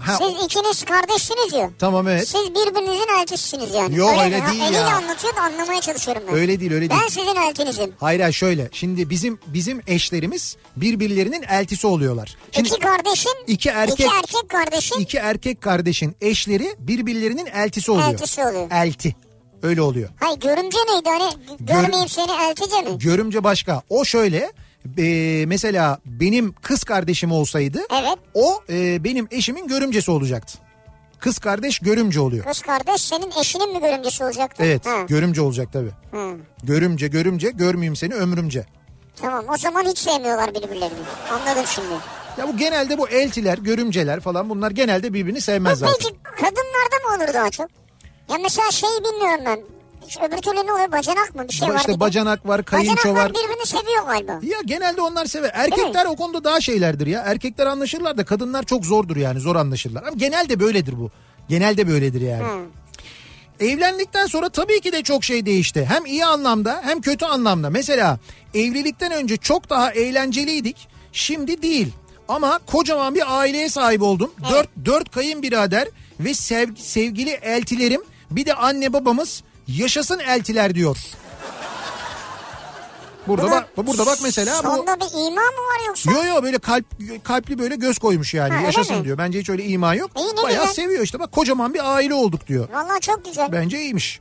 Ha, Siz ikiniz kardeşsiniz diyor. tamam evet. Siz birbirinizin elçisiniz yani. Yok, öyle? Ha, değil Eliyle ya. anlatıyor da anlamaya çalışıyorum ben. Öyle değil öyle değil. Ben sizin elçinizim. Hayır hayır şöyle. Şimdi bizim bizim eşlerimiz birbirlerinin eltisi oluyorlar. Şimdi iki kardeşin, iki erkek- iki erkek kardeşin iki erkek kardeşin eşleri birbirlerinin eltisi oluyor. eltisi oluyor. Elti. Öyle oluyor. Hayır görümce neydi hani görmeyeyim seni eltice mi? Görümce başka. O şöyle. E, mesela benim kız kardeşim olsaydı Evet. o e, benim eşimin görümcesi olacaktı. Kız kardeş görümce oluyor. Kız kardeş senin eşinin mi görümcesi olacaktı? Evet Ha. görümce olacak tabii. ha. Görümce görümce görmeyeyim seni ömrümce. Tamam o zaman hiç sevmiyorlar birbirlerini. Anladım şimdi. Ya bu genelde bu eltiler, görümceler falan bunlar genelde birbirini Bu sevmez zaten. peki kadınlarda mı olur daha çok? Ya mesela şeyi bilmiyorum ben. Öbür türlü ne oluyor? Bacanak mı? Bir şey Ba- var. işte bir bacanak var, kayınço Bacanaklar var. birbirini seviyor galiba. Ya genelde onlar sever. Erkekler o konuda daha şeylerdir ya. Erkekler anlaşırlar da kadınlar çok zordur yani zor anlaşırlar. Ama genelde böyledir bu. Genelde böyledir yani. Hı. Evlendikten sonra tabii ki de çok şey değişti. Hem iyi anlamda hem kötü anlamda. Mesela evlilikten önce çok daha eğlenceliydik. Şimdi değil. Ama kocaman bir aileye sahip oldum. Dört, dört kayınbirader ve sev- sevgili eltilerim bir de anne babamız yaşasın eltiler diyor. Burada Burada bak burada bak mesela bu Sonda bir ima mı var yoksa? Yo yo böyle kalp kalpli böyle göz koymuş yani Ha, yaşasın mi? diyor. Bence hiç öyle ima yok. İyi, Bayağı güzel. seviyor işte bak kocaman bir aile olduk diyor. Vallahi çok güzel. Bence iyiymiş.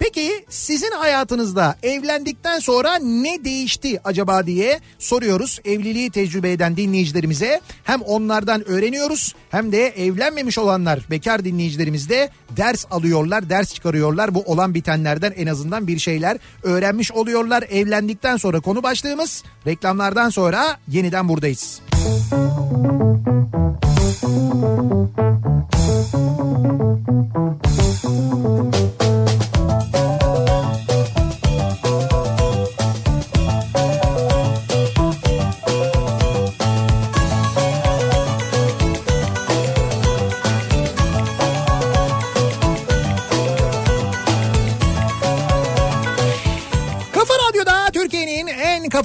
Peki sizin hayatınızda evlendikten sonra ne değişti acaba diye soruyoruz evliliği tecrübe eden dinleyicilerimize. Hem onlardan öğreniyoruz hem de evlenmemiş olanlar bekar dinleyicilerimiz de ders alıyorlar, ders çıkarıyorlar. Bu olan bitenlerden en azından bir şeyler öğrenmiş oluyorlar. Evlendikten sonra konu başlığımız reklamlardan sonra yeniden buradayız. Kafa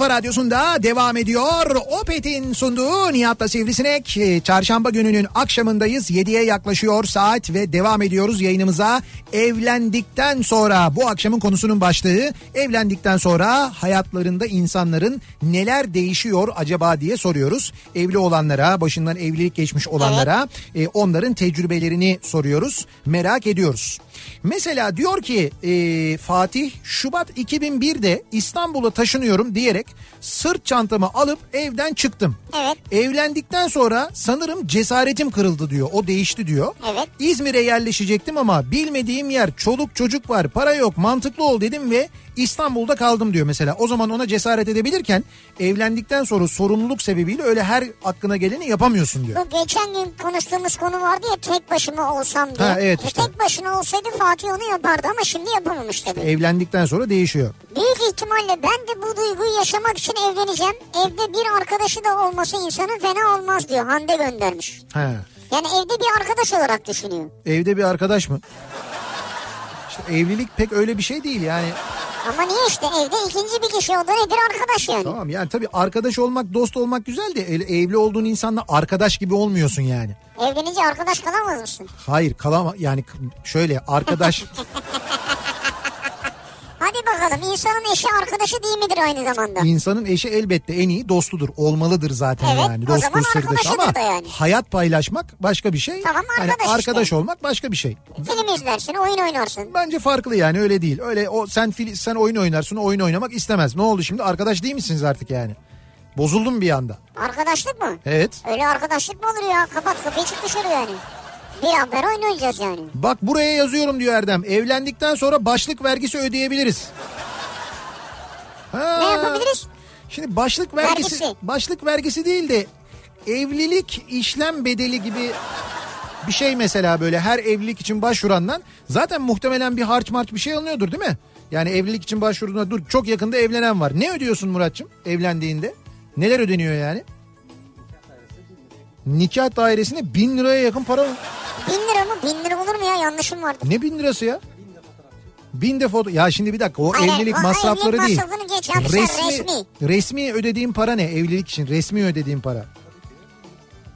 kafa radyosunda devam ediyor. Opet'in sunduğu Nihat'la Sivrisinek. Ee, Çarşamba gününün akşamındayız. 7'ye yaklaşıyor saat ve devam ediyoruz yayınımıza. Evlendikten sonra bu akşamın konusunun başlığı evlendikten sonra hayatlarında insanların neler değişiyor acaba diye soruyoruz. Evli olanlara, başından evlilik geçmiş olanlara e, onların tecrübelerini soruyoruz. Merak ediyoruz. Mesela diyor ki e, Fatih Şubat 2001'de İstanbul'a taşınıyorum diyerek sırt çantamı alıp evden çıktım. Evet. Evlendikten sonra sanırım cesaretim kırıldı diyor. O değişti diyor. Evet. İzmir'e yerleşecektim ama bilmediğim yer çoluk çocuk var para yok mantıklı ol dedim ve İstanbul'da kaldım diyor mesela. O zaman ona cesaret edebilirken evlendikten sonra sorumluluk sebebiyle öyle her aklına geleni yapamıyorsun diyor. Bu geçen gün konuştuğumuz konu vardı ya tek başıma olsam diye. Ha, evet E, işte. Tek başına olsaydı Fatih onu yapardı ama şimdi yapamamış tabii. Evlendikten sonra değişiyor. Büyük ihtimalle ben de bu duyguyu yaşamak için evleneceğim. Evde bir arkadaşı da olması insanın fena olmaz diyor. Hande göndermiş. He. Yani evde bir arkadaş olarak düşünüyor. Evde bir arkadaş mı? İşte evlilik pek öyle bir şey değil yani. Ama niye işte evde ikinci bir kişi o da nedir arkadaş yani. Tamam yani tabii arkadaş olmak, dost olmak güzel de evli olduğun insanla arkadaş gibi olmuyorsun yani. Evlenince arkadaş kalamaz mısın? Hayır kalama yani şöyle arkadaş Hadi bakalım insanın eşi arkadaşı değil midir aynı zamanda? İnsanın eşi elbette en iyi dostudur. Olmalıdır zaten Evet, yani. o Dostluğu zaman arkadaşıdır ama da yani. hayat paylaşmak başka bir şey. Tamam, Yani arkadaş işte. arkadaş olmak başka bir şey. Film izlersin oyun oynarsın. Bence farklı yani öyle değil. Öyle o sen fil, sen oyun oynarsın, o oyun oynamak istemez. Ne oldu şimdi? Arkadaş değil misiniz artık yani? Bozuldum bir anda. Arkadaşlık mı? Evet. Öyle arkadaşlık mı olur ya? Kapat kapıyı çık dışarı yani. Beraber oyun oynayacağız yani. Bak buraya yazıyorum diyor Erdem. Evlendikten sonra başlık vergisi ödeyebiliriz. Ha, Ne yapabiliriz? Şimdi başlık vergisi, Vergisi. başlık vergisi değil de evlilik işlem bedeli gibi bir şey mesela böyle her evlilik için başvurandan zaten muhtemelen bir harç març bir şey alınıyordur değil mi? Yani evlilik için başvurduğunda dur çok yakında evlenen var. Ne ödüyorsun Muratçım evlendiğinde? Neler ödeniyor yani? Nikah dairesine bin liraya yakın para Bin lira mı? Bin lira olur mu ya? Yanlışım vardı. Ne bin lirası ya? Bin de foto... Ya şimdi bir dakika o Hayır, evlilik o masrafları evlilik değil. geç sen resmi. resmi ödediğim para ne? Evlilik için resmi ödediğim para.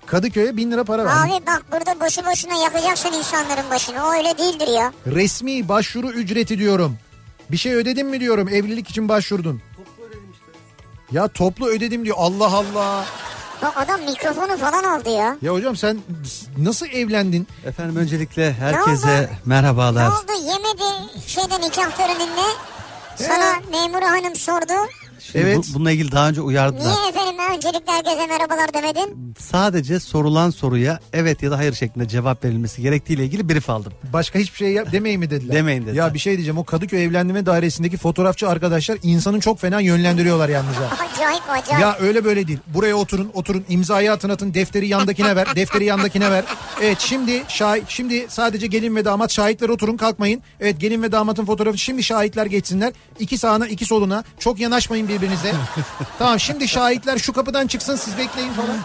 Kadıköy'e bin lira para var. Abi bak burada boşu boşuna yakacaksın insanların başını. O öyle değildir ya. Resmi başvuru ücreti diyorum. Bir şey ödedin mi diyorum evlilik için başvurdun. Ya toplu ödedim diyor Allah Allah. Bak adam mikrofonu falan aldı ya. Ya hocam sen nasıl evlendin? Efendim öncelikle herkese Ne merhabalar. oldu yemedi şeyde nikah töreninde. Sana memur hanım sordu. Şimdi Evet. bu- bununla ilgili daha önce uyardılar. Niye efendim öncelikle herkese merhabalar demedin? Sadece sorulan soruya evet ya da hayır şeklinde cevap verilmesi gerektiğiyle ilgili brief aldım. Başka hiçbir şey yap demeyin mi dediler. Demeyin dediler. Ya bir şey diyeceğim o Kadıköy evlendirme dairesindeki fotoğrafçı arkadaşlar insanı çok fena yönlendiriyorlar yalnız. Acayip acayip. Ya öyle böyle değil. Buraya oturun, oturun. imzayı atın atın. Defteri yandakine ver. Defteri yandakine ver. Evet şimdi şahit şimdi sadece gelin ve damat şahitler oturun kalkmayın. Evet gelin ve damatın fotoğrafı şimdi şahitler geçsinler. İki sağına iki soluna. Çok yanaşmayın birbirinize. tamam şimdi şahitler şu kapıdan çıksın siz bekleyin falan.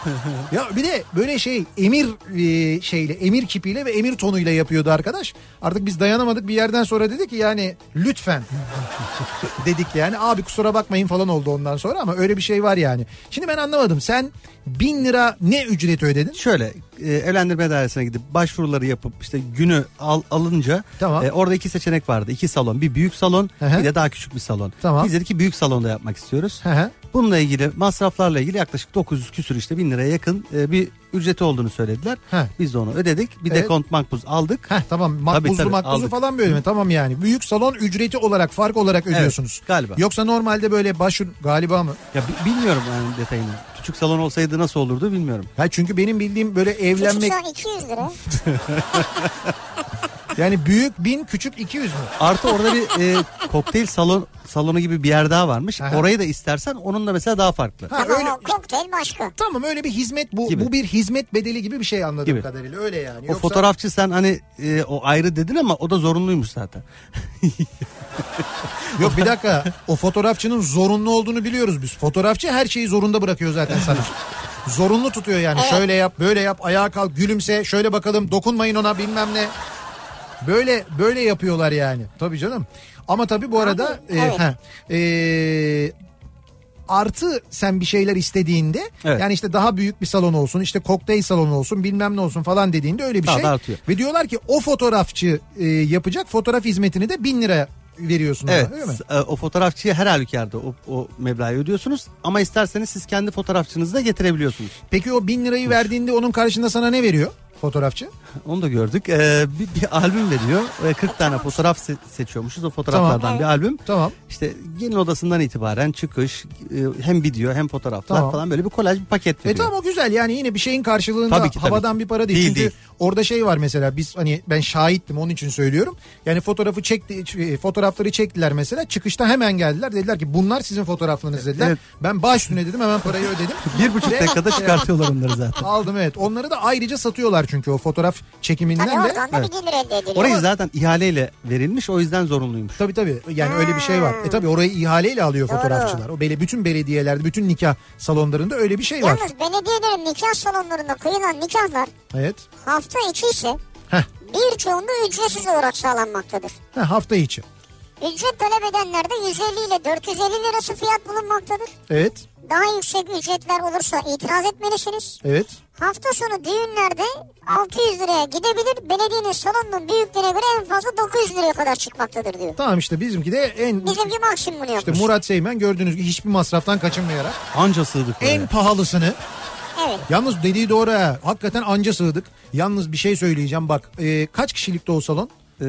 Ya bir de böyle şey emir e, şeyle emir kipiyle ve emir tonuyla yapıyordu arkadaş. Artık biz dayanamadık bir yerden sonra dedi ki yani lütfen dedik yani abi kusura bakmayın falan oldu ondan sonra ama öyle bir şey var yani. Şimdi ben anlamadım sen bin lira ne ücret ödedin? Şöyle e, evlendirme dairesine gidip başvuruları yapıp işte günü al, alınca Tamam. e, orada iki seçenek vardı. İki salon bir büyük salon Hı hı. bir de daha küçük bir salon. Tamam. Biz dedik ki büyük salonda yapmak istiyoruz. Hı hı. Bununla ilgili masraflarla ilgili yaklaşık 900 küsür işte bin liraya yakın e, bir ücreti olduğunu söylediler. Heh. Biz de onu ödedik. Bir Evet. de kont makbuz aldık. Heh, tamam makbuzlu tabii, makbuzu aldık. falan böyle mi? Tamam yani. Büyük salon ücreti olarak fark olarak ödüyorsunuz. galiba. Yoksa normalde böyle başvur galiba mı? Ya bi- bilmiyorum yani detayını. Küçük salon olsaydı nasıl olurdu bilmiyorum. Ha çünkü benim bildiğim böyle evlenmek Küçük 200 lira. yani büyük bin küçük 200 mü? Artı orada bir e, kokteyl salon salonu gibi bir yer daha varmış. Aha. Orayı da istersen onun da mesela daha farklı. Ha öyle kokteyl başka. tamam öyle bir hizmet bu Gibi. bu bir hizmet bedeli gibi bir şey anladığım Gibi. kadarıyla öyle yani. O Yoksa- fotoğrafçı sen hani e, o ayrı dedin ama o da zorunluymuş zaten. Yok bir dakika o fotoğrafçının zorunlu olduğunu biliyoruz biz. Fotoğrafçı her şeyi zorunda bırakıyor zaten sana. Zorunlu tutuyor yani şöyle yap böyle yap ayağa kalk gülümse şöyle bakalım dokunmayın ona bilmem ne. Böyle böyle yapıyorlar yani tabii canım. Ama tabii bu arada Abi, e, evet. ha, e, artı sen bir şeyler istediğinde Evet. yani işte daha büyük bir salon olsun işte kokteyl salonu olsun bilmem ne olsun falan dediğinde öyle bir Daha şey. da artıyor. Ve diyorlar ki o fotoğrafçı e, yapacak fotoğraf hizmetini de bin lira veriyorsun. ona, Evet. öyle mi? s- e, O fotoğrafçıya her halükarda o, o meblağı ödüyorsunuz ama isterseniz siz kendi fotoğrafçınızı da getirebiliyorsunuz. Peki o bin lirayı verdiğinde onun karşında sana ne veriyor fotoğrafçı? Onu da gördük. Ee, bir, bir albüm veriyor. Ee, 40 tane fotoğraf se- seçiyormuşuz. O fotoğraflardan Tamam. bir albüm. Tamam. İşte gelin odasından itibaren çıkış, e, hem video hem fotoğraflar Tamam. falan böyle bir kolaj bir paket E veriyor. tamam o güzel yani yine bir şeyin karşılığında Tabii ki, tabii havadan ki. bir para değil. Değil, Çünkü değil. orada şey var mesela biz hani ben şahittim onun için söylüyorum. Yani fotoğrafı çekti e, fotoğrafları çektiler mesela çıkışta hemen geldiler dediler ki bunlar sizin fotoğraflarınız dediler. Evet. Ben baş üstüne dedim hemen parayı ödedim. Bir buçuk dakikada çıkartıyorlar onları zaten. Aldım evet. Onları da ayrıca satıyorlar çünkü o fotoğraf çekiminden Tabii de. oradan da bir gelir elde ediliyor. Orayı zaten ihaleyle verilmiş o yüzden zorunluymuş. Tabii tabii. Yani öyle bir şey var. E tabii orayı ihaleyle alıyor Doğru. fotoğrafçılar. O böyle bütün belediyelerde, bütün nikah salonlarında öyle bir şey var. Yalnız belediyelerin nikah salonlarında kıyılan nikahlar Evet. hafta içi ise Heh. birçoğunda ücretsiz olarak sağlanmaktadır. Ha, hafta içi. Ücret talep edenlerde 150 ile 450 lirası fiyat bulunmaktadır. Evet. Daha yüksek ücretler olursa itiraz etmelisiniz. Evet. Hafta sonu düğünlerde 600 liraya gidebilir. Belediyenin salonunun büyüklüğüne göre en fazla 900 liraya kadar çıkmaktadır diyor. Tamam işte bizimki de en Bizimki maksimum işte yapmış. Murat Seymen gördüğünüz gibi hiçbir masraftan kaçınmayarak Anca sığdık en pahalısını Evet. yalnız dediği doğru ha. Hakikaten anca sığdık. Yalnız bir şey söyleyeceğim bak. e, kaç kişilikte o salon? Ee,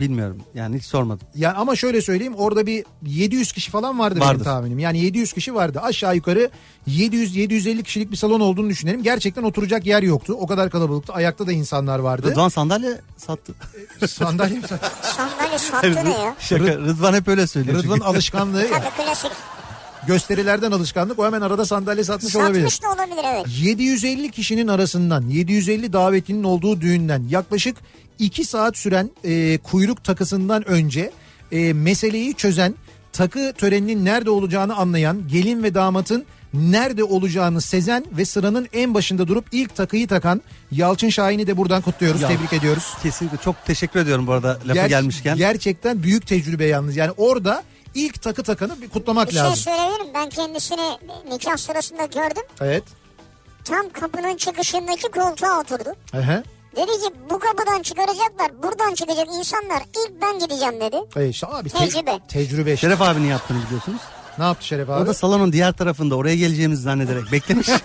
bilmiyorum. Yani hiç sormadım. Yani ama şöyle söyleyeyim orada bir 700 kişi falan vardı benim Vardır. tahminim. Yani 700 kişi vardı. Aşağı yukarı 700-750 kişilik bir salon olduğunu düşünelim. Gerçekten oturacak yer yoktu. O kadar kalabalıktı. Ayakta da insanlar vardı. Rıdvan sandalye sattı. Sandalye mi sattı? Sandalye sattı ne ya? Şaka. Rıdvan hep öyle söylüyor. Rıdvan alışkanlığı. Tabii klasik. gösterilerden alışkanlık. O hemen arada sandalye satmış olabilir. Satmış da olabilir evet. 750 kişinin arasından 750 davetinin olduğu düğünden yaklaşık 2 saat süren e, kuyruk takısından önce e, meseleyi çözen takı töreninin nerede olacağını anlayan gelin ve damatın nerede olacağını sezen ve sıranın en başında durup ilk takıyı takan Yalçın Şahin'i de buradan kutluyoruz. Ya. Tebrik ediyoruz. Kesinlikle çok teşekkür ediyorum bu arada lafa Ger- gelmişken. Gerçekten büyük tecrübe yalnız. Yani orada ilk takı takanı bir kutlamak Bir şey lazım. söyleyebilirim. Ben kendisini nikah sırasında gördüm. Evet. Tam kapının çıkışındaki koltuğa oturdu. Hı hı. Dedi ki bu kapıdan çıkaracaklar. Buradan çıkacak insanlar. İlk ben gideceğim dedi. E işte abi te- Tecrübe. tecrübe. işte. Şeref abinin yaptığını biliyorsunuz. Ne yaptı Şeref abi? O da salonun diğer tarafında oraya geleceğimizi zannederek beklemiş.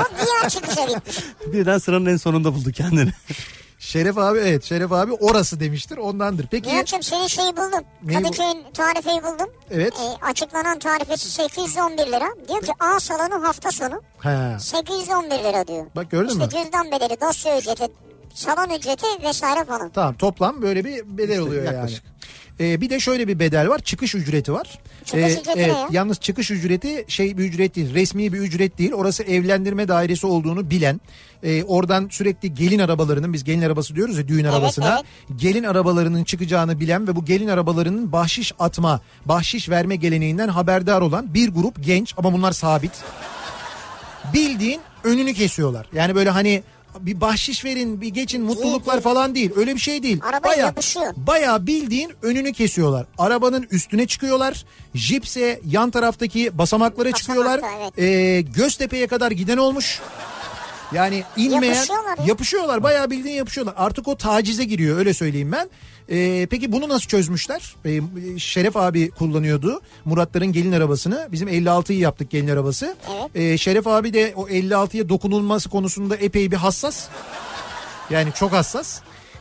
O diğer çıkışa gitmiş. Birden sıranın en sonunda buldu kendini. Şeref abi evet Şeref abi orası demiştir ondandır. Peki Nihat'cığım senin şeyi buldum. Neyi bu- Kadıköy'ün tarifeyi buldum. Evet. Ee, açıklanan tarifesi 811 lira. Diyor ki A salonu hafta sonu he, 811 lira diyor. bak gördün mü? İşte cüzdan bedeli, dosya ücreti, salon ücreti vesaire falan. Tamam toplam böyle bir bedel oluyor yaklaşık. yani. Ee, bir de şöyle bir bedel var çıkış ücreti var. Ee, Çıkış ücreti ne evet, ya? Yalnız çıkış ücreti şey bir ücret değil resmi bir ücret değil. Orası evlendirme dairesi olduğunu bilen e, oradan sürekli gelin arabalarının biz gelin arabası diyoruz ya düğün arabasına. Gelin arabalarının çıkacağını bilen ve bu gelin arabalarının bahşiş atma bahşiş verme geleneğinden haberdar olan bir grup genç ama bunlar sabit. bildiğin önünü kesiyorlar. Yani böyle hani bir bahşiş verin bir geçin mutluluklar falan değil. Öyle bir şey değil. Yapışıyor. Bayağı bildiğin önünü kesiyorlar. Arabanın üstüne çıkıyorlar. Jipse yan taraftaki basamaklara Basamakta, çıkıyorlar. evet. Ee, Göztepe'ye kadar giden olmuş. Yani inmeyen Yapışıyorlar ya. yapışıyorlar bayağı bildiğin yapışıyorlar. Artık o tacize giriyor öyle söyleyeyim ben. Ee, peki bunu nasıl çözmüşler? Ee, Şeref abi kullanıyordu Muratların gelin arabasını. Bizim 56'yı yaptık gelin arabası. Ee, Şeref abi de o 56'ya dokunulması konusunda epey bir hassas. Yani çok hassas.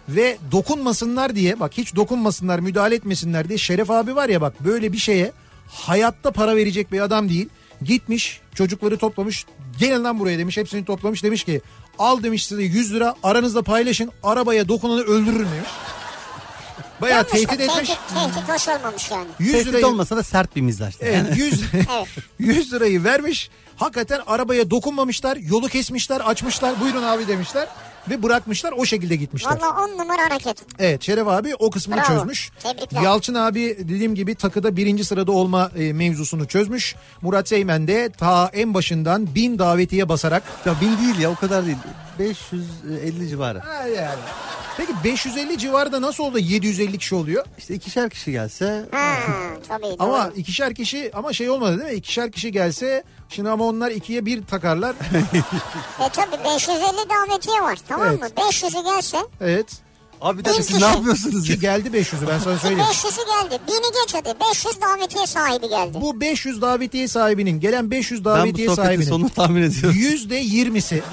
Ve dokunmasınlar diye bak hiç dokunmasınlar müdahale etmesinler diye Şeref abi var ya bak böyle bir şeye hayatta para verecek bir adam değil. Gitmiş çocukları toplamış gelin lan buraya demiş hepsini toplamış demiş ki al demiş size 100 lira aranızda paylaşın arabaya dokunanı öldürürüm demiş. Bayağı Yanlış da, tehdit etmiş. Tehdit, tehdit hoş olmamış yani. 100 Tehdit lirayı, olmasa da sert bir mizaj. evet, 100, Evet. 100 lirayı vermiş. Hakikaten arabaya dokunmamışlar. Yolu kesmişler açmışlar. Buyurun abi demişler. Ve bırakmışlar o şekilde gitmişler. Valla on numara hareket. Evet Şeref abi o kısmını Bravo. çözmüş. Tebrikler. Yalçın abi dediğim gibi takıda birinci sırada olma e, mevzusunu çözmüş. Murat Seymen de ta en başından bin davetiye basarak. Ya bin değil ya o kadar değil. 550 civarı. Ha yani. Peki 550 civarında nasıl oldu 750 kişi oluyor? İşte ikişer kişi gelse Ha, tabii doğru. Ama ikişer kişi ama şey olmadı değil mi? İkişer kişi gelse şimdi ama onlar ikiye bir takarlar. E tabii 550 davetiye var tamam Evet. mı? 500'ü gelse evet. Abi bir dakika siz ne yapıyorsunuz ya? Ki geldi 500'ü ben sana söyleyeyim. 500'ü geldi. Bini geç hadi. 500 davetiye sahibi geldi. Bu 500 davetiye sahibinin gelen 500 Ben bu davetiye sohbetin sahibinin sonunu tahmin ediyorum. yüzde yirmisi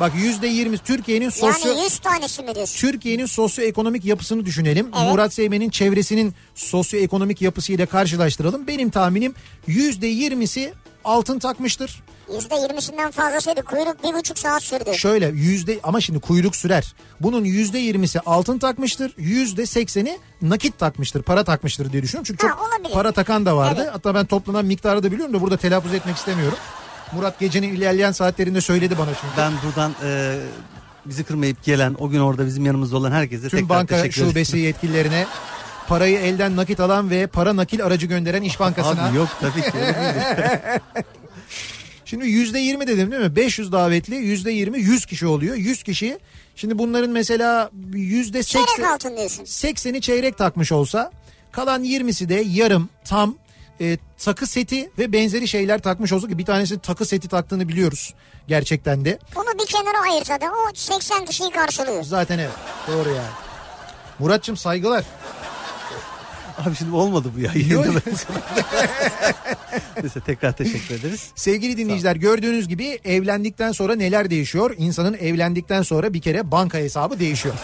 bak yüzde yirmi Türkiye'nin sosyo Yani 100 tanesi mi diyorsun? Türkiye'nin sosyoekonomik yapısını düşünelim. Evet. Murat Seymen'in çevresinin sosyoekonomik yapısıyla karşılaştıralım. Benim tahminim yüzde yirmisi altın takmıştır. %20'sinden fazlasıydı. Kuyruk bir buçuk saat sürdü. Şöyle yüzde ama şimdi kuyruk sürer. Bunun yüzde yirmisi altın takmıştır. Yüzde sekseni nakit takmıştır. Para takmıştır diye düşünüyorum. Çünkü Ha, çok olabilir. para takan da vardı. Evet. Hatta ben toplanan miktarı da biliyorum da burada telaffuz etmek istemiyorum. Murat gecenin ilerleyen saatlerinde söyledi bana çünkü. Ben buradan e, bizi kırmayıp gelen o gün orada bizim yanımızda olan herkese Tüm tekrar banka teşekkür ederim. şubesi yetkililerine parayı elden nakit alan ve para nakil aracı gönderen İş Bankası'na. Abi yok tabii ki. Şimdi yüzde yirmi dedim değil mi? 500 davetli yüzde yirmi 100 kişi oluyor. 100 kişi şimdi bunların mesela yüzde Çeyrek seksen altın diyorsun. 80'i çeyrek takmış olsa Kalan 20'si de yarım, tam e, takı seti ve benzeri şeyler takmış olsa ki bir tanesi takı seti taktığını biliyoruz gerçekten de. Bunu bir kenara ayırsa da o 80 kişiyi karşılıyor. Zaten evet doğru yani. Muratçım saygılar. Abi şimdi olmadı bu ya. Neyse tekrar teşekkür ederiz. Sevgili dinleyiciler gördüğünüz gibi evlendikten sonra neler değişiyor? İnsanın evlendikten sonra bir kere banka hesabı değişiyor.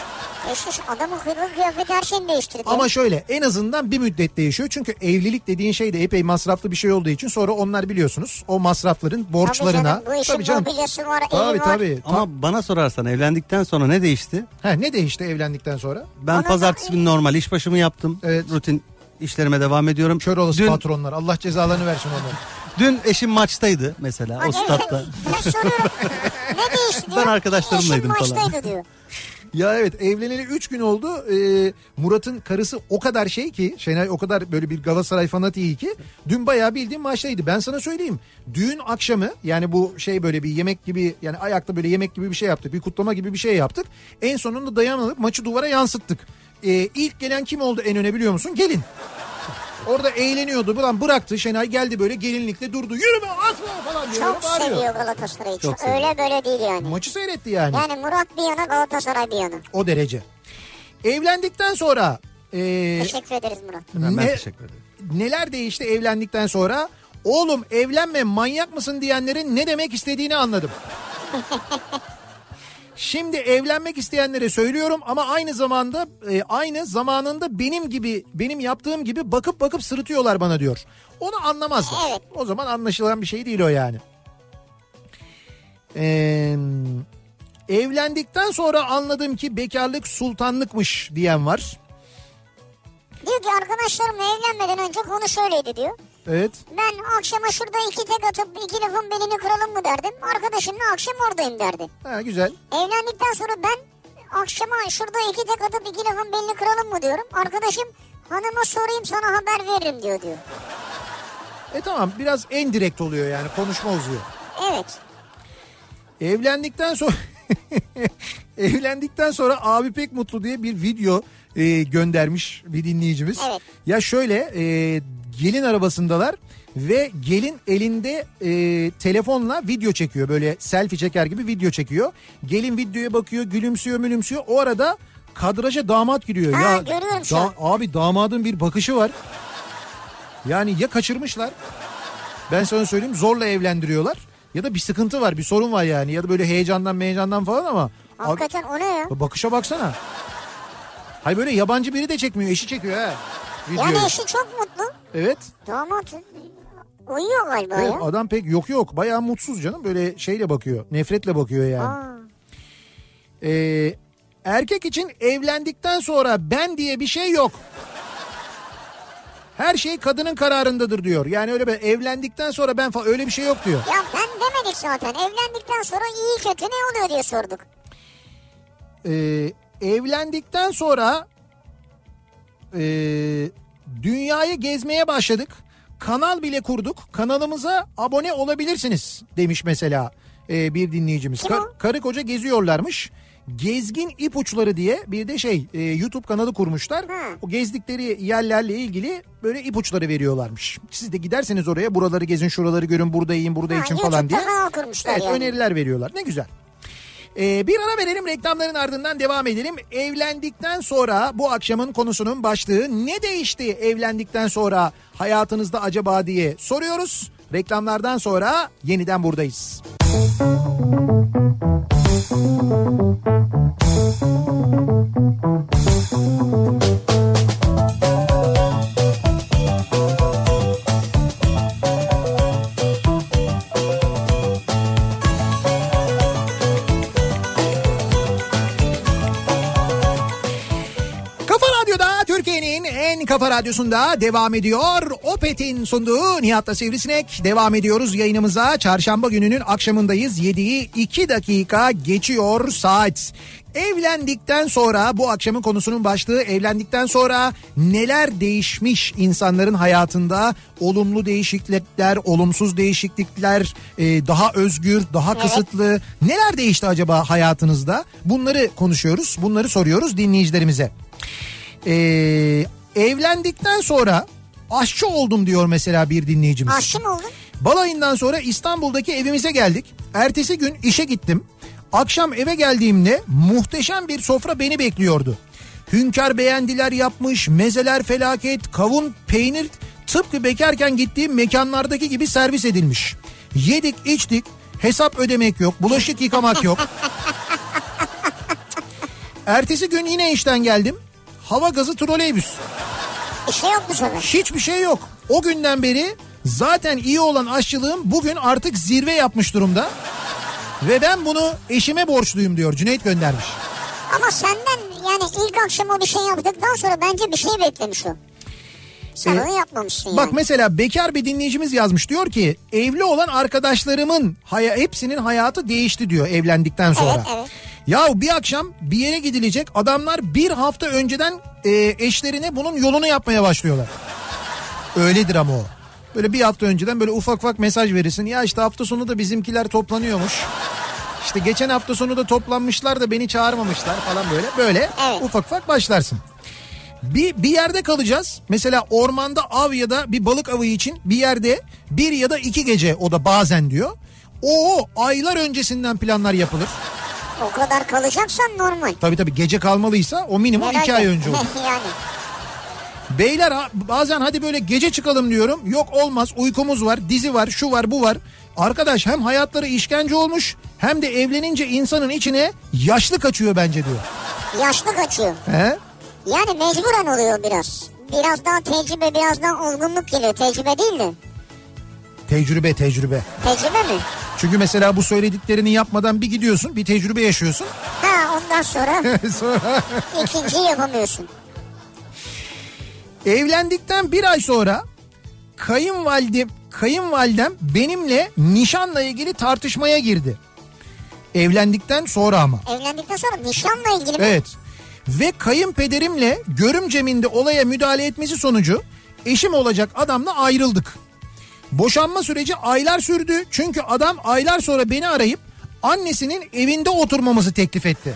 Adamın kılık kıyafeti her şeyini değiştirdi. Ama şöyle en azından bir müddet değişiyor. Çünkü evlilik dediğin şey de epey masraflı bir şey olduğu için sonra onlar biliyorsunuz o masrafların borçlarına. Tabii canım, bu işin Tabii canım. mobilyası var, evi Tabii var. tabii. Ama bana sorarsan evlendikten sonra ne değişti? Ha, ne değişti evlendikten sonra? Ben Bana pazartesi da- günü normal iş başımı yaptım. Evet. Rutin işlerime devam ediyorum. Kör olası dün, patronlar. Allah cezalarını versin onları. dün eşim maçtaydı mesela o statta. ben soruyorum ne değişti diyor. Ben arkadaşlarımlaydım Eşim falan. maçtaydı diyor. Ya evet evleneli 3 gün oldu. Ee, Murat'ın karısı o kadar şey ki Şenay o kadar böyle bir Galatasaray fanatiği ki dün bayağı bildiğim maçtaydı. Ben sana söyleyeyim. Düğün akşamı yani bu şey böyle bir yemek gibi yani ayakta böyle yemek gibi bir şey yaptık. Bir kutlama gibi bir şey yaptık. En sonunda dayanamadık maçı duvara yansıttık. Ee, ilk gelen kim oldu en öne biliyor musun? Gelin. Orada eğleniyordu. Ulan bıraktı. Şenay geldi böyle gelinlikle durdu. Yürüme atma falan diyor. Çok Bağırıyor. seviyor Galatasaray'ı. Çok seviyor. Öyle böyle değil yani. Maçı seyretti yani. Yani Murat bir yana Galatasaray bir yana. O derece. Evlendikten sonra ee, Teşekkür ederiz Murat. Ben, Ne- teşekkür ederim. neler değişti evlendikten sonra? Oğlum evlenme manyak mısın diyenlerin ne demek istediğini anladım. Şimdi evlenmek isteyenlere söylüyorum ama aynı zamanda e, aynı zamanında benim gibi benim yaptığım gibi bakıp bakıp sırıtıyorlar bana diyor. Onu anlamazlar. Evet. O zaman anlaşılan bir şey değil o yani. Ee, evlendikten sonra anladım ki bekarlık sultanlıkmış diyen var. Diyor ki arkadaşlarımla evlenmeden önce konu şöyleydi diyor. Evet. Ben akşama şurada iki tek atıp iki lafın belini kıralım mı derdim. Arkadaşımla akşam oradayım derdi. Ha, güzel. Evlendikten sonra ben akşama şurada iki tek atıp iki lafın belini kıralım mı diyorum. Arkadaşım hanıma sorayım sana haber veririm diyor diyor. E tamam biraz en direkt oluyor yani konuşma uzuyor. Evet. Evlendikten sonra evlendikten sonra abi pek mutlu diye bir video e, göndermiş bir dinleyicimiz. Evet. Ya şöyle e, gelin arabasındalar ve gelin elinde e, telefonla video çekiyor böyle selfie çeker gibi video çekiyor. Gelin videoya bakıyor gülümsüyor mülümsüyor o arada kadraja damat giriyor. Ha, ya an. Abi damadın bir bakışı var. Yani ya kaçırmışlar ben sana söyleyeyim zorla evlendiriyorlar. Ya da bir sıkıntı var bir sorun var yani ya da böyle heyecandan heyecandan falan ama abi, Hakikaten o ne ya? bakışa baksana. Hay böyle yabancı biri de çekmiyor eşi çekiyor ha. Videoyu. Yani eşi çok mutlu. Evet. Damat uyuyor galiba evet ya. adam pek yok yok bayağı mutsuz canım böyle şeyle bakıyor nefretle bakıyor yani. Aa, Ee, erkek için evlendikten sonra ben diye bir şey yok. Her şey kadının kararındadır diyor. Yani öyle bir evlendikten sonra ben falan öyle bir şey yok diyor. ya ben demedik zaten. Evlendikten sonra iyi kötü ne oluyor diye sorduk. Ee, evlendikten sonra e, dünyayı gezmeye başladık. Kanal bile kurduk. Kanalımıza abone olabilirsiniz demiş mesela e, bir dinleyicimiz. Kar- karı koca geziyorlarmış. Gezgin ipuçları diye bir de şey e, YouTube kanalı kurmuşlar. Hı. O gezdikleri yerlerle ilgili böyle ipuçları veriyorlarmış. Siz de giderseniz oraya buraları gezin şuraları görün burada yiyin burada Ha, için falan diye. Evet yani. öneriler veriyorlar ne güzel. Ee, bir ara verelim reklamların ardından devam edelim. Evlendikten sonra bu akşamın konusunun başlığı ne değişti evlendikten sonra hayatınızda acaba diye soruyoruz. Reklamlardan sonra yeniden buradayız. Kafa kafa radyosunda devam ediyor. Opet'in sunduğu Nihat'la Sivrisinek. Devam ediyoruz yayınımıza. Çarşamba gününün akşamındayız. 7'yi 2 dakika geçiyor saat. Evlendikten sonra bu akşamın konusunun başlığı evlendikten sonra neler değişmiş insanların hayatında olumlu değişiklikler, olumsuz değişiklikler, e, daha özgür, daha kısıtlı neler değişti acaba hayatınızda? Bunları konuşuyoruz, bunları soruyoruz dinleyicilerimize. Ee, Evlendikten sonra aşçı oldum diyor mesela bir dinleyicimiz. Aşçı mı oldun? Balayından sonra İstanbul'daki evimize geldik. Ertesi gün işe gittim. Akşam eve geldiğimde muhteşem bir sofra beni bekliyordu. Hünkar beğendiler yapmış, mezeler felaket, kavun, peynir tıpkı bekarken gittiğim mekanlardaki gibi servis edilmiş. Yedik, içtik, hesap ödemek yok, bulaşık yıkamak yok. Ertesi gün yine işten geldim. Hava gazı troleybüs. Bir şey yok bu sefer. Hiçbir şey yok. O günden beri zaten iyi olan aşçılığım bugün artık zirve yapmış durumda. Ve ben bunu eşime borçluyum diyor Cüneyt göndermiş. Ama senden yani ilk akşam o bir şey yaptıktan sonra bence bir şey beklemiş o. Sen Ee, onu yapmamışsın Bak yani. mesela bekar bir dinleyicimiz yazmış diyor ki evli olan arkadaşlarımın haya, hepsinin hayatı değişti diyor evlendikten sonra. Evet, evet. Ya bir akşam bir yere gidilecek adamlar bir hafta önceden e, eşlerine bunun yolunu yapmaya başlıyorlar. Öyledir ama o. Böyle bir hafta önceden böyle ufak ufak mesaj verirsin. Ya işte hafta sonu da bizimkiler toplanıyormuş. İşte geçen hafta sonu da toplanmışlar da beni çağırmamışlar falan böyle. Böyle Evet. ufak ufak başlarsın. Bir, bir yerde kalacağız. Mesela ormanda av ya da bir balık avı için bir yerde bir ya da iki gece o da bazen diyor. O aylar öncesinden planlar yapılır. O kadar kalacaksan normal. Tabii tabii gece kalmalıysa o minimum iki ay önce olur. yani. Beyler bazen hadi böyle gece çıkalım diyorum. Yok olmaz uykumuz var dizi var şu var bu var. Arkadaş hem hayatları işkence olmuş hem de evlenince insanın içine yaşlı kaçıyor bence diyor. Yaşlı kaçıyor. He? Yani mecburen oluyor biraz. Biraz daha tecrübe, biraz daha olgunluk geliyor. Tecrübe değil de. Tecrübe tecrübe. Tecrübe mi? Çünkü mesela bu söylediklerini yapmadan bir gidiyorsun bir tecrübe yaşıyorsun. Ha ondan sonra Sonra ikinciyi yapamıyorsun. evlendikten bir ay sonra kayınvalidem, kayınvalidem benimle nişanla ilgili tartışmaya girdi. Evlendikten sonra ama. Evlendikten sonra nişanla ilgili mi? Evet. Ve kayınpederimle görümcemin de olaya müdahale etmesi sonucu eşim olacak adamla ayrıldık. Boşanma süreci aylar sürdü. Çünkü adam aylar sonra beni arayıp annesinin evinde oturmamızı teklif etti.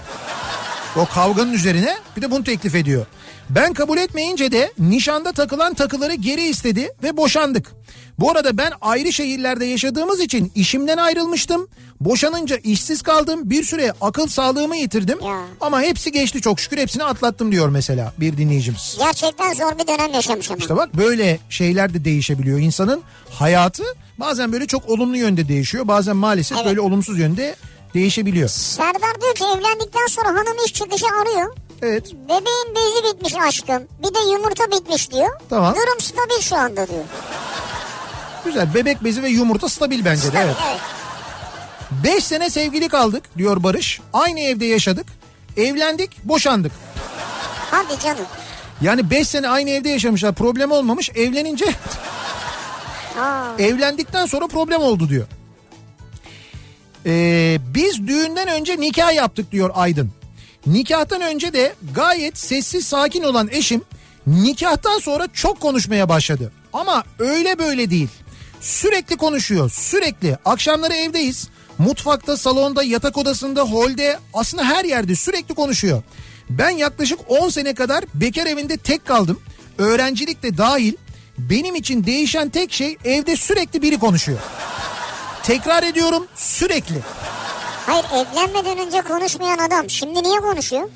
O kavganın üzerine bir de bunu teklif ediyor. Ben kabul etmeyince de nişanda takılan takıları geri istedi ve boşandık. Bu arada ben ayrı şehirlerde yaşadığımız için işimden ayrılmıştım. Boşanınca işsiz kaldım. Bir süre akıl sağlığımı yitirdim. Ya. Ama hepsi geçti çok şükür hepsini atlattım diyor mesela bir dinleyicimiz. Gerçekten zor bir dönem yaşamış ama. İşte bak böyle şeyler de değişebiliyor. İnsanın hayatı bazen böyle çok olumlu yönde değişiyor. Bazen maalesef Evet. böyle olumsuz yönde değişebiliyor. Serdar diyor ki evlendikten sonra hanım iş çıkışı arıyor. Evet Bebeğin bezi bitmiş aşkım. Bir de yumurta bitmiş diyor. Tamam. Durum stabil şu anda diyor. güzel bebek bezi ve yumurta stabil bence de evet. evet. 5 sene sevgili kaldık diyor Barış. Aynı evde yaşadık. Evlendik boşandık. Hadi canım. Yani 5 sene aynı evde yaşamışlar problem olmamış. Evlenince Aa, evlendikten sonra problem oldu diyor. Ee, biz düğünden önce nikah yaptık diyor Aydın. Nikahtan önce de gayet sessiz sakin olan eşim nikahtan sonra çok konuşmaya başladı. Ama öyle böyle değil. Sürekli konuşuyor sürekli. Akşamları evdeyiz. Mutfakta, salonda, yatak odasında, holde aslında her yerde sürekli konuşuyor. Ben yaklaşık 10 sene kadar bekar evinde tek kaldım. Öğrencilik de dahil. Benim için değişen tek şey evde sürekli biri konuşuyor. Tekrar ediyorum sürekli. hayır evlenmeden önce konuşmayan adam şimdi niye konuşuyor?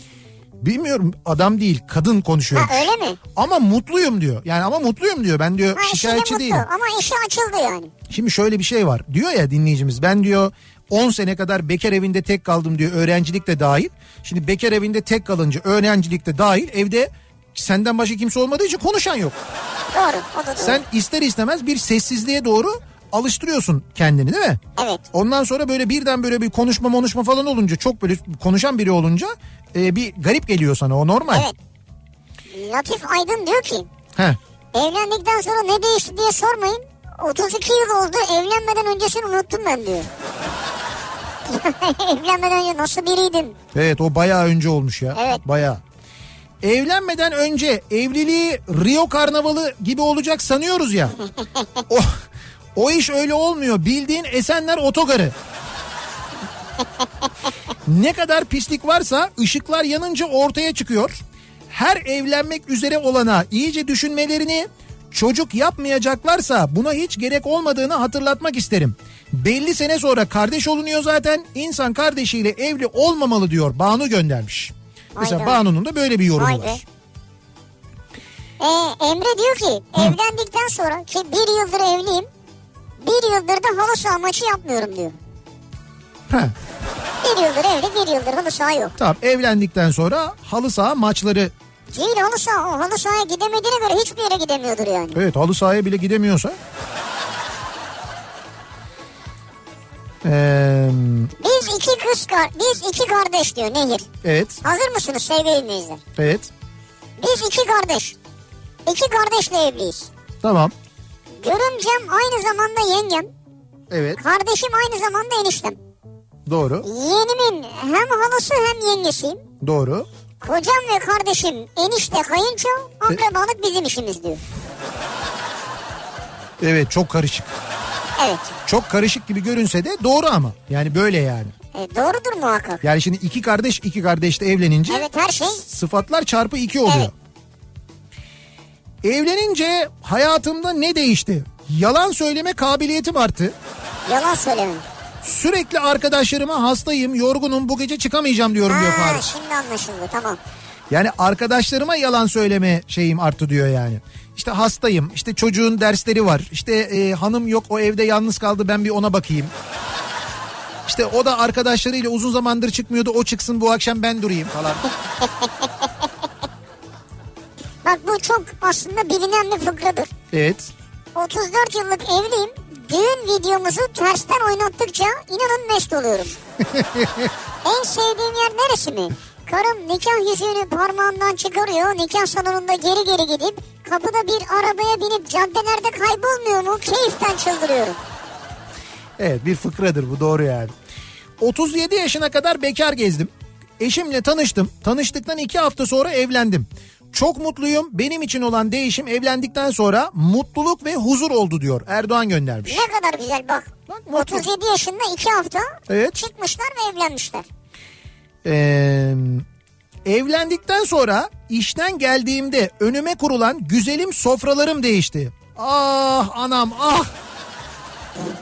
Bilmiyorum adam değil kadın konuşuyor. Ha öyle mi? Ama mutluyum diyor. Yani ama mutluyum diyor. Ben diyor Ha şikayetçi değilim. ama işi açıldı yani. Şimdi şöyle bir şey var. Diyor ya dinleyicimiz ben diyor 10 sene kadar bekar evinde tek kaldım diyor öğrencilik de dahil. Şimdi bekar evinde tek kalınca öğrencilik de dahil evde senden başka kimse olmadığı için konuşan yok. Doğru o da doğru. Sen ister istemez bir sessizliğe doğru alıştırıyorsun kendini değil mi? Evet. Ondan sonra böyle birden böyle bir konuşma konuşma falan olunca çok böyle konuşan biri olunca e, bir garip geliyor sana o normal. Evet. Latif Aydın diyor ki Heh. evlendikten sonra ne değişti diye sormayın. 32 yıl oldu evlenmeden öncesini unuttum ben diyor. evlenmeden önce nasıl biriydim? Evet o bayağı önce olmuş ya. Evet. Bayağı. Evlenmeden önce evliliği Rio Karnavalı gibi olacak sanıyoruz ya. o, o iş öyle olmuyor. Bildiğin Esenler otogarı. ne kadar pislik varsa ışıklar yanınca ortaya çıkıyor. her evlenmek üzere olana iyice düşünmelerini çocuk yapmayacaklarsa buna hiç gerek olmadığını hatırlatmak isterim. Belli sene sonra kardeş olunuyor zaten. İnsan kardeşiyle evli olmamalı diyor. Banu göndermiş. Mesela Hayda. Banu'nun da böyle bir yorumu be. var. Ee, Emre diyor ki evlendikten sonra ki bir yıldır evliyim. Bir yıldır da halı saha maçı yapmıyorum diyor. Heh, Bir yıldır evli bir yıldır halı saha yok. tamam evlendikten sonra halı saha maçları Değil halı saha o halı sahaya gidemediğine göre hiçbir yere gidemiyordur yani. Evet halı sahaya bile gidemiyorsa. Ee, Biz iki kız kar biz iki kardeş diyor Nehir. evet, Hazır mısınız sevgili dinleyiciler? evet. Biz iki kardeş. İki kardeşle evliyiz. Tamam. Görümcem aynı zamanda yengem. Evet, Kardeşim aynı zamanda eniştem. doğru, Yeğenimin hem halası hem yengesiyim. doğru. Kocam ve kardeşim enişte kayınço akrabalık bizim işimiz diyor. Evet, çok karışık. Evet. Çok karışık gibi görünse de doğru ama. Yani böyle yani. E, doğrudur muhakkak. Yani şimdi iki kardeş iki kardeşle evlenince Evet her şey. sıfatlar çarpı iki oluyor. Evet. Evlenince hayatımda ne değişti? Yalan söyleme kabiliyetim arttı. Yalan söyleme. Sürekli arkadaşlarıma hastayım, yorgunum, bu gece çıkamayacağım diyorum diyor Ha, Faruk. şimdi anlaşıldı tamam. Yani arkadaşlarıma yalan söyleme şeyim arttı diyor yani. İşte hastayım, işte çocuğun dersleri var, işte e, hanım yok o evde yalnız kaldı ben bir ona bakayım. İşte o da arkadaşlarıyla uzun zamandır çıkmıyordu o çıksın bu akşam ben durayım falan. Bak bu çok aslında bilinen bir fıkradır. Evet. 34 yıllık evliyim. Düğün videomuzu tersten oynattıkça inanın mest oluyorum. en sevdiğim yer neresi mi? Karım nikah yüzüğünü parmağından çıkarıyor. Nikah salonunda geri geri gidip kapıda bir arabaya binip caddelerde kaybolmuyor mu? Keyiften çıldırıyorum. Evet bir fıkradır bu doğru yani. 37 yaşına kadar bekar gezdim. Eşimle tanıştım. Tanıştıktan iki hafta sonra evlendim. Çok mutluyum. Benim için olan değişim evlendikten sonra mutluluk ve huzur oldu diyor. Erdoğan göndermiş. Ne kadar güzel bak. Bak, mutlu. 37 yaşında iki hafta Evet. çıkmışlar ve evlenmişler. Ee, evlendikten sonra işten geldiğimde önüme kurulan güzelim sofralarım değişti. Ah anam ah.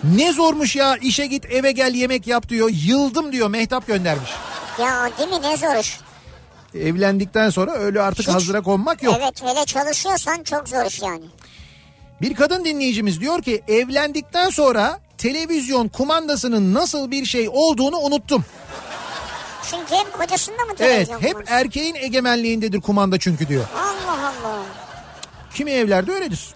Ne zormuş ya işe git eve gel yemek yap diyor. Yıldım diyor Mehtap göndermiş. Ya değil mi ne zor iş. Evlendikten sonra öyle artık Hiç. hazıra konmak yok. Evet hele çalışıyorsan çok zor iş yani. Bir kadın dinleyicimiz diyor ki evlendikten sonra televizyon kumandasının nasıl bir şey olduğunu unuttum. Çünkü hep kocasında mı Evet hep kumandası? erkeğin egemenliğindedir kumanda çünkü diyor. Allah Allah. Kimi evlerde öyledir.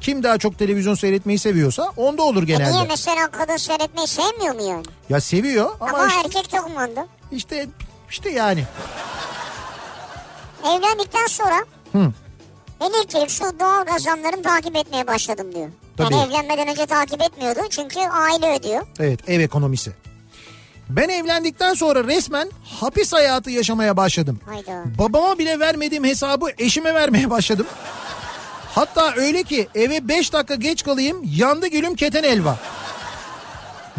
Kim daha çok televizyon seyretmeyi seviyorsa onda olur E niye genelde. mesela kadın seyretmeyi sevmiyor mu yani? Ya seviyor ama, Ama, işte, erkek de kumanda. işte işte yani. Evlendikten sonra Hı. elektrik, su, doğal gaz zamlarını takip etmeye başladım diyor. Tabii. Yani evlenmeden önce takip etmiyordu çünkü aile ödüyor. Evet ev ekonomisi. Ben evlendikten sonra resmen hapis hayatı yaşamaya başladım. Hayda. Babama bile vermediğim hesabı eşime vermeye başladım. Hatta öyle ki eve 5 dakika geç kalayım yandı gülüm keten elva.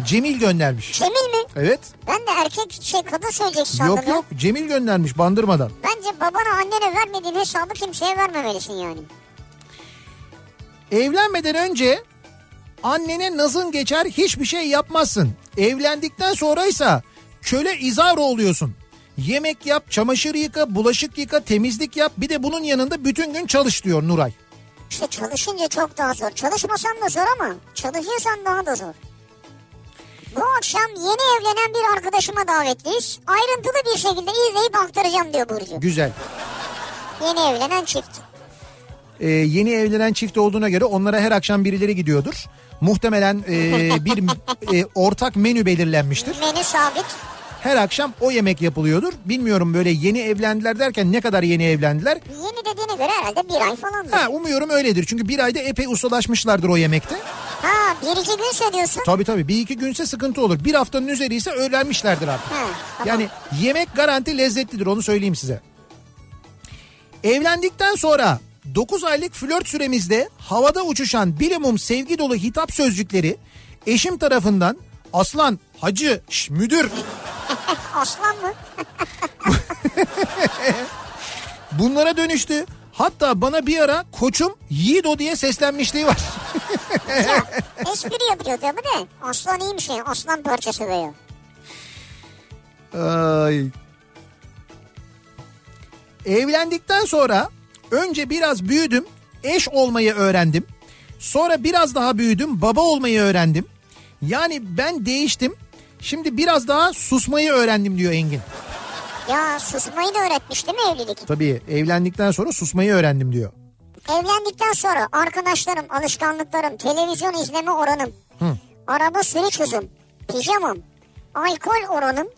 Cemil göndermiş. Cemil mi? Evet. Ben de erkek şey kadın söyleyecek sandım Yok yok Cemil göndermiş bandırmadan. Bence babana annene vermediğin hesabı kimseye vermemelisin yani. Evlenmeden önce annene nazın geçer hiçbir şey yapmazsın. Evlendikten sonraysa köle izaro oluyorsun. Yemek yap, çamaşır yıka, bulaşık yıka, temizlik yap. Bir de bunun yanında bütün gün çalış diyor Nuray. İşte çalışınca çok daha zor. Çalışmasan da zor ama çalışıyorsan daha da zor. Bu akşam yeni evlenen bir arkadaşıma davetliyiz. Ayrıntılı bir şekilde izleyip aktaracağım diyor Burcu. Güzel. Yeni evlenen çift. Ee, yeni evlenen çift olduğuna göre onlara her akşam birileri gidiyordur. Muhtemelen e, bir e, ortak menü belirlenmiştir. Menü sabit. Her akşam o yemek yapılıyordur. Bilmiyorum böyle yeni evlendiler derken ne kadar yeni evlendiler. Yeni dediğine göre herhalde bir ay falandır. Ha umuyorum öyledir. Çünkü bir ayda epey ustalaşmışlardır o yemekte. Ha bir iki gün söylüyorsun. Tabii tabii bir iki günse sıkıntı olur. Bir haftanın üzeri ise öğlenmişlerdir artık. Ha, tamam. Yani yemek garanti lezzetlidir onu söyleyeyim size. Evlendikten sonra 9 aylık flört süremizde havada uçuşan bilimum sevgi dolu hitap sözcükleri eşim tarafından aslan, hacı, şş, müdür Aslan mı? Bunlara dönüştü. Hatta bana bir ara koçum Yiğido diye seslenmişliği var. Ya, espri yapıyor tabii de. Aslan iyi bir şey. Aslan parçası veya. Ay. Evlendikten sonra önce biraz büyüdüm, eş olmayı öğrendim. Sonra biraz daha büyüdüm, baba olmayı öğrendim. Yani ben değiştim. Şimdi biraz daha susmayı öğrendim diyor Engin. Ya susmayı da öğretmiş değil mi evlilik? Tabii evlendikten sonra susmayı öğrendim diyor. Evlendikten sonra arkadaşlarım, alışkanlıklarım, televizyon izleme oranım, araba sürüş hızım, pijamam, alkol oranım,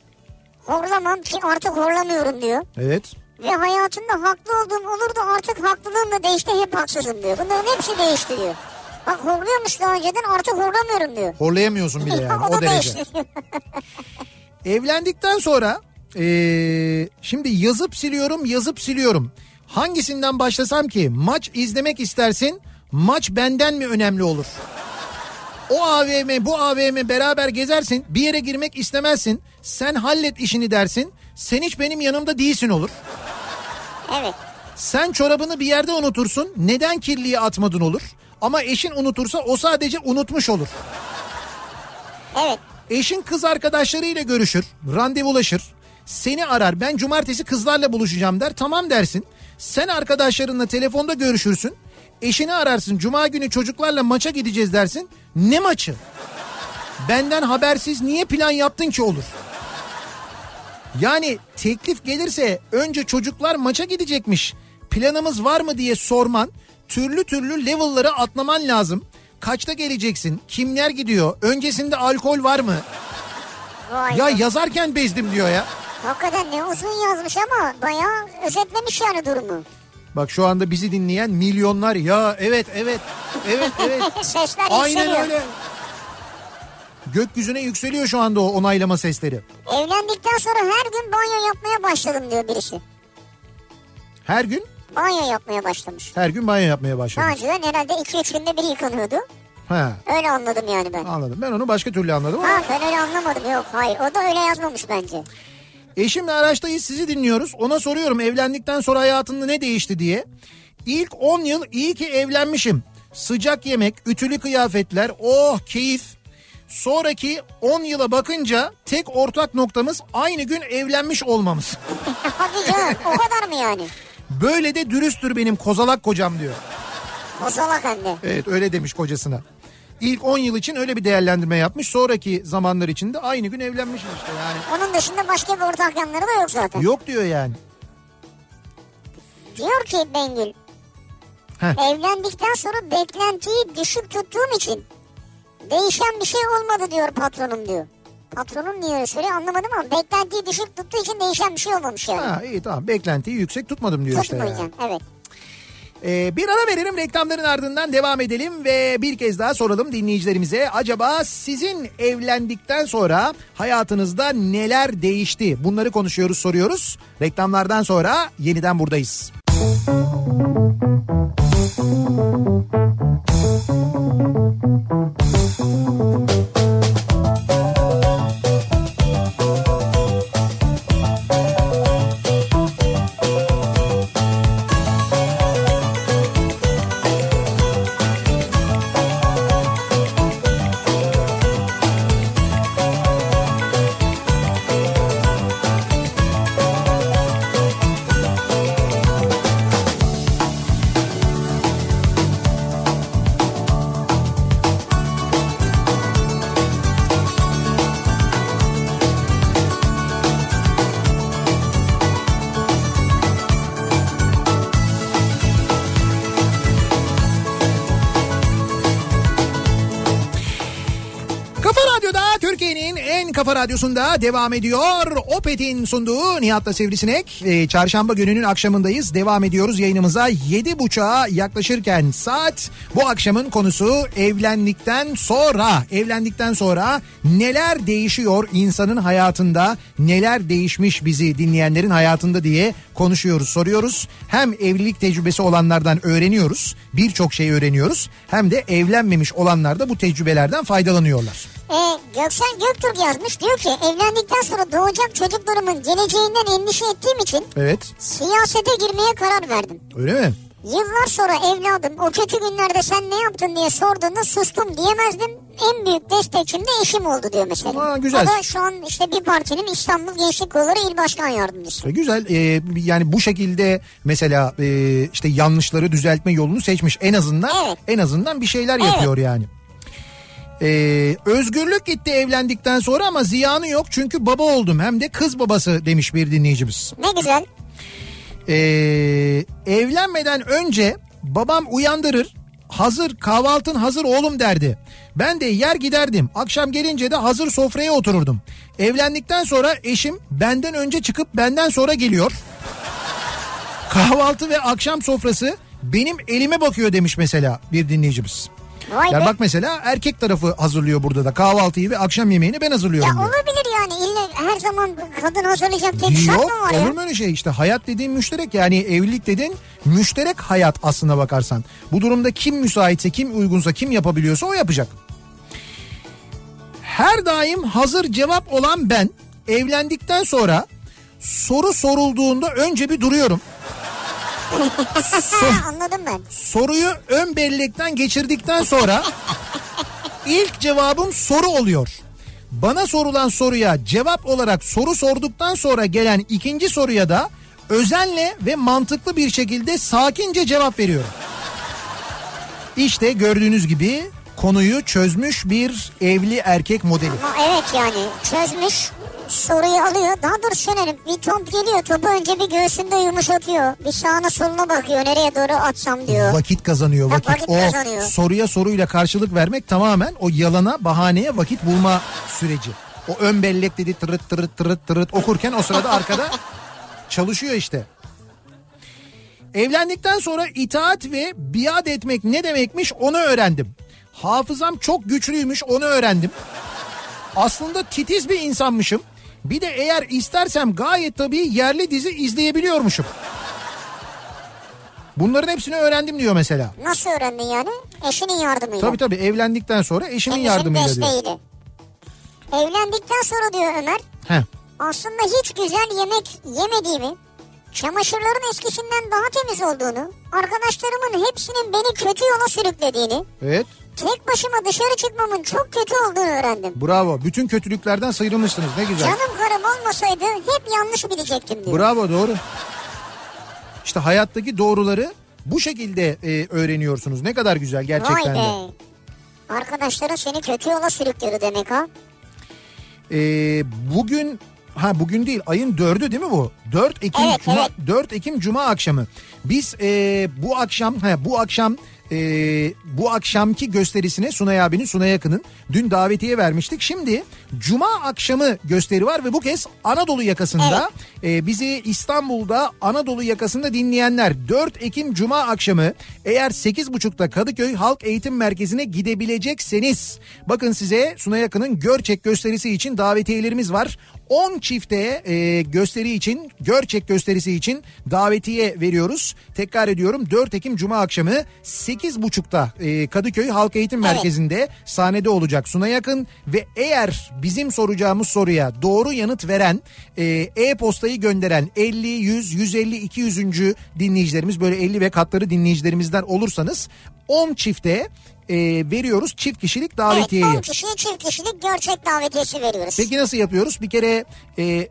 horlamam ki artık horlamıyorum diyor. Evet. Ve hayatımda haklı olduğum olur da artık haklılığım da değişti hep haksızım diyor. Bunların hepsi değişti diyor. Bak horluyormuş daha önceden artık horlamıyorum diyor. Horlayamıyorsun bile yani o o derece. Evlendikten sonra eee, şimdi yazıp siliyorum yazıp siliyorum. Hangisinden başlasam ki maç izlemek istersin maç benden mi önemli olur? O AVM bu AVM beraber gezersin bir yere girmek istemezsin. Sen hallet işini dersin. Sen hiç benim yanımda değilsin olur. Evet. Sen çorabını bir yerde unutursun. Neden kirliye atmadın olur. Ama eşin unutursa o sadece unutmuş olur. Evet. Eşin kız arkadaşlarıyla görüşür, randevulaşır. Seni arar. Ben cumartesi kızlarla buluşacağım der. Tamam dersin. Sen arkadaşlarınla telefonda görüşürsün. Eşini ararsın. Cuma günü çocuklarla maça gideceğiz dersin. Ne maçı? Benden habersiz niye plan yaptın ki olur? Yani teklif gelirse önce çocuklar maça gidecekmiş. Planımız var mı diye sorman, türlü türlü level'ları atlaman lazım. Kaçta geleceksin? Kimler gidiyor? Öncesinde alkol var mı? Vay Ya be. yazarken bezdim diyor ya. Hakikaten ne uzun yazmış ama bayağı özetlemiş yani durumu. Bak şu anda bizi dinleyen milyonlar ya evet evet evet evet. Sesler Aynen yükseliyor. öyle. Gökyüzüne yükseliyor şu anda o onaylama sesleri. Evlendikten sonra her gün banyo yapmaya başladım diyor birisi. Her gün Banyo yapmaya başlamış. her gün banyo yapmaya Daha başladım. önceden herhalde 2-3 günde bir yıkanıyordu. Ha, Öyle anladım yani ben. anladım. Ben onu başka türlü anladım ama Ha ben öyle anlamadım. Yok hayır o da öyle yazmamış bence. Eşimle araçtayız sizi dinliyoruz. Ona soruyorum evlendikten sonra hayatında ne değişti diye. İlk 10 yıl iyi ki evlenmişim. Sıcak yemek, ütülü kıyafetler, oh keyif. Sonraki 10 yıla bakınca tek ortak noktamız aynı gün evlenmiş olmamız. Hadi canım o kadar mı yani? Böyle de dürüsttür benim kozalak kocam diyor. Kozalak de. Evet öyle demiş kocasına. İlk 10 yıl için öyle bir değerlendirme yapmış. Sonraki zamanlar için de aynı gün evlenmiş işte yani. Onun dışında başka bir ortak yanları da yok zaten. Yok diyor yani. Diyor ki Bengül. Heh. Evlendikten sonra beklentiyi düşük tuttuğum için değişen bir şey olmadı diyor patronum diyor. Patronum niye öyle söylüyor anlamadım ama beklentiyi düşük tuttuğu için değişen bir şey olmamış yani. Ha iyi tamam beklentiyi yüksek tutmadım diyor işte. yani. Tutmayacaksın evet. Ee, bir ara verelim reklamların ardından devam edelim ve bir kez daha soralım dinleyicilerimize. Acaba sizin evlendikten sonra hayatınızda neler değişti? Bunları konuşuyoruz soruyoruz. Reklamlardan sonra yeniden buradayız. Kafa radyosunda devam ediyor. Opet'in sunduğu Nihat'la Sivrisinek. Ee, çarşamba gününün akşamındayız. Devam ediyoruz yayınımıza. Yedi buçuğa yaklaşırken saat bu akşamın konusu evlendikten sonra. Evlendikten sonra neler değişiyor insanın hayatında? Neler değişmiş bizi dinleyenlerin hayatında diye konuşuyoruz, soruyoruz. Hem evlilik tecrübesi olanlardan öğreniyoruz. Birçok şey öğreniyoruz. Hem de evlenmemiş olanlar da bu tecrübelerden faydalanıyorlar. e, Göksel Göktürk yazmış. Diyor ki evlendikten sonra doğacak çocuklarımın geleceğinden endişe ettiğim için Evet. siyasete girmeye karar verdim. Öyle mi? Yıllar sonra evladım o kötü günlerde sen ne yaptın diye sorduğunda sustum diyemezdim. En büyük destekçim de eşim oldu diyor mesela. Aa, güzel. O da şu an işte bir partinin İstanbul Gençlik Kolları İl Başkan Yardımcısı. E, Güzel. Ee, yani bu şekilde mesela e, işte yanlışları düzeltme yolunu seçmiş. En azından Evet. en azından bir şeyler Evet. yapıyor yani. Ee, özgürlük gitti evlendikten sonra ama ziyanı yok çünkü baba oldum hem de kız babası demiş bir dinleyicimiz. Ne güzel. Ee, evlenmeden önce babam uyandırır hazır kahvaltın hazır oğlum derdi. Ben de yer giderdim akşam gelince de hazır sofraya otururdum. Evlendikten sonra eşim benden önce çıkıp benden sonra geliyor. Kahvaltı ve akşam sofrası benim elime bakıyor demiş mesela bir dinleyicimiz. Vay Yani be. bak mesela erkek tarafı hazırlıyor burada da kahvaltıyı ve akşam yemeğini ben hazırlıyorum Ya diyor. olabilir yani illa her zaman kadın hazırlayacak diye bir şart mı var ya? olur mu öyle şey işte hayat dediğin müşterek yani evlilik dediğin müşterek hayat aslına bakarsan. Bu durumda kim müsaitse kim uygunsa kim yapabiliyorsa o yapacak. Her daim hazır cevap olan ben evlendikten sonra soru sorulduğunda önce bir duruyorum. Anladım ben. Soruyu ön bellekten geçirdikten sonra ilk cevabım soru oluyor. Bana sorulan soruya cevap olarak soru sorduktan sonra gelen ikinci soruya da özenle ve mantıklı bir şekilde sakince cevap veriyorum. İşte gördüğünüz gibi konuyu çözmüş bir evli erkek modeli. Ama evet yani çözmüş soruyu alıyor. Daha doğrusu şöyle bir top geliyor. Topu önce bir göğsünde yumuşatıyor. Bir sağına soluna bakıyor. Nereye doğru atsam diyor. Vakit kazanıyor vakit. vakit o kazanıyor. soruya soruyla karşılık vermek tamamen o yalana bahaneye vakit bulma süreci. O ön bellek dedi tırıt tırıt tırıt tırıt okurken o sırada arkada çalışıyor işte. Evlendikten sonra itaat ve biat etmek ne demekmiş onu öğrendim. Hafızam çok güçlüymüş onu öğrendim. Aslında titiz bir insanmışım. Bir de eğer istersem gayet tabii yerli dizi izleyebiliyormuşum. Bunların hepsini öğrendim diyor mesela. Nasıl öğrendin yani? Eşinin yardımıyla. Tabii tabii evlendikten sonra eşimin Kendisinin yardımıyla diyor. desteğiyle. Evlendikten sonra diyor Ömer Heh. aslında hiç güzel yemek yemediğimi, çamaşırların eskisinden daha temiz olduğunu, arkadaşlarımın hepsinin beni kötü yola sürüklediğini, Evet tek başıma dışarı çıkmamın çok kötü olduğunu öğrendim. bravo. Bütün kötülüklerden sıyrılmışsınız ne güzel. Canım karım olmasaydı hep yanlış bilecektim diyor. Bravo doğru. İşte hayattaki doğruları bu şekilde e, öğreniyorsunuz. Ne kadar güzel gerçekten Vay de. be. Arkadaşların seni kötü yola sürüklüyordu demek ha. E, bugün ha bugün değil ayın dördü değil mi bu? 4 Ekim Evet, Cuma evet. 4 Ekim Cuma akşamı. Biz e, bu akşam ha bu akşam e, bu akşamki gösterisine Sunay abinin Sunay Akın'ın dün davetiye vermiştik. Şimdi Cuma akşamı gösteri var ve bu kez Anadolu yakasında e, bizi İstanbul'da Anadolu yakasında dinleyenler 4 Ekim Cuma akşamı eğer 8.30'da Kadıköy Halk Eğitim Merkezi'ne gidebilecekseniz bakın size Sunay Akın'ın Görçek gösterisi için davetiyelerimiz var. 10 çifte e, gösteri için Görçek gösterisi için davetiye veriyoruz. Tekrar ediyorum 4 Ekim Cuma akşamı 8.30'da e, Kadıköy Halk Eğitim Evet. Merkezi'nde sahnede olacak Sunay Akın ve eğer bizim soracağımız soruya doğru yanıt veren e, e-postayı gönderen 50, 100, 150, 200. dinleyicilerimiz böyle 50 ve katları dinleyicilerimizden olursanız 10 çifte e, veriyoruz çift kişilik davetiyeyi. Evet 10 kişiye çift kişilik gerçek davetiyesi veriyoruz. Peki nasıl yapıyoruz? Bir kere e,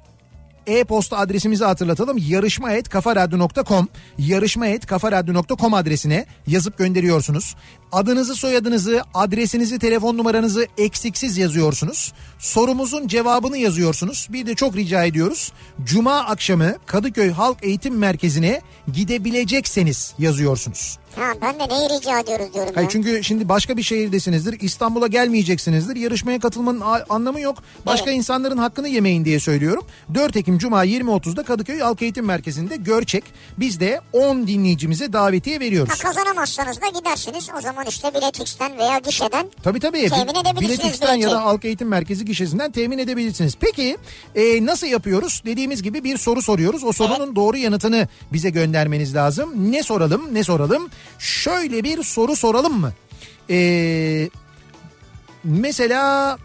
e-posta adresimizi hatırlatalım. yarışma.kafaradyo.com yarışma.kafaradyo.com adresine yazıp gönderiyorsunuz. Adınızı, soyadınızı, adresinizi, telefon numaranızı eksiksiz yazıyorsunuz. Sorumuzun cevabını yazıyorsunuz. Bir de çok rica ediyoruz. Cuma akşamı Kadıköy Halk Eğitim Merkezi'ne gidebilecekseniz yazıyorsunuz. Ha ben de neyi rica ediyoruz diyorum Hayır ya. çünkü şimdi başka bir şehirdesinizdir. İstanbul'a gelmeyeceksinizdir. Yarışmaya katılmanın anlamı yok. Başka Evet. insanların hakkını yemeyin diye söylüyorum. 4 Ekim Cuma 20.30'da Kadıköy Halk Eğitim Merkezi'nde Görçek. Biz de 10 dinleyicimize davetiye Ha, veriyoruz. kazanamazsanız da gidersiniz. O zaman işte biletix'ten veya gişeden Tabii tabii. Temin edebilirsiniz Biletix'ten ya da. Halk Eğitim Merkezi gişesinden temin edebilirsiniz. Peki e, nasıl yapıyoruz? Dediğimiz gibi bir soru soruyoruz. O sorunun doğru yanıtını bize göndermeniz lazım. Ne soralım? Ne soralım? Şöyle bir soru soralım mı? E, mesela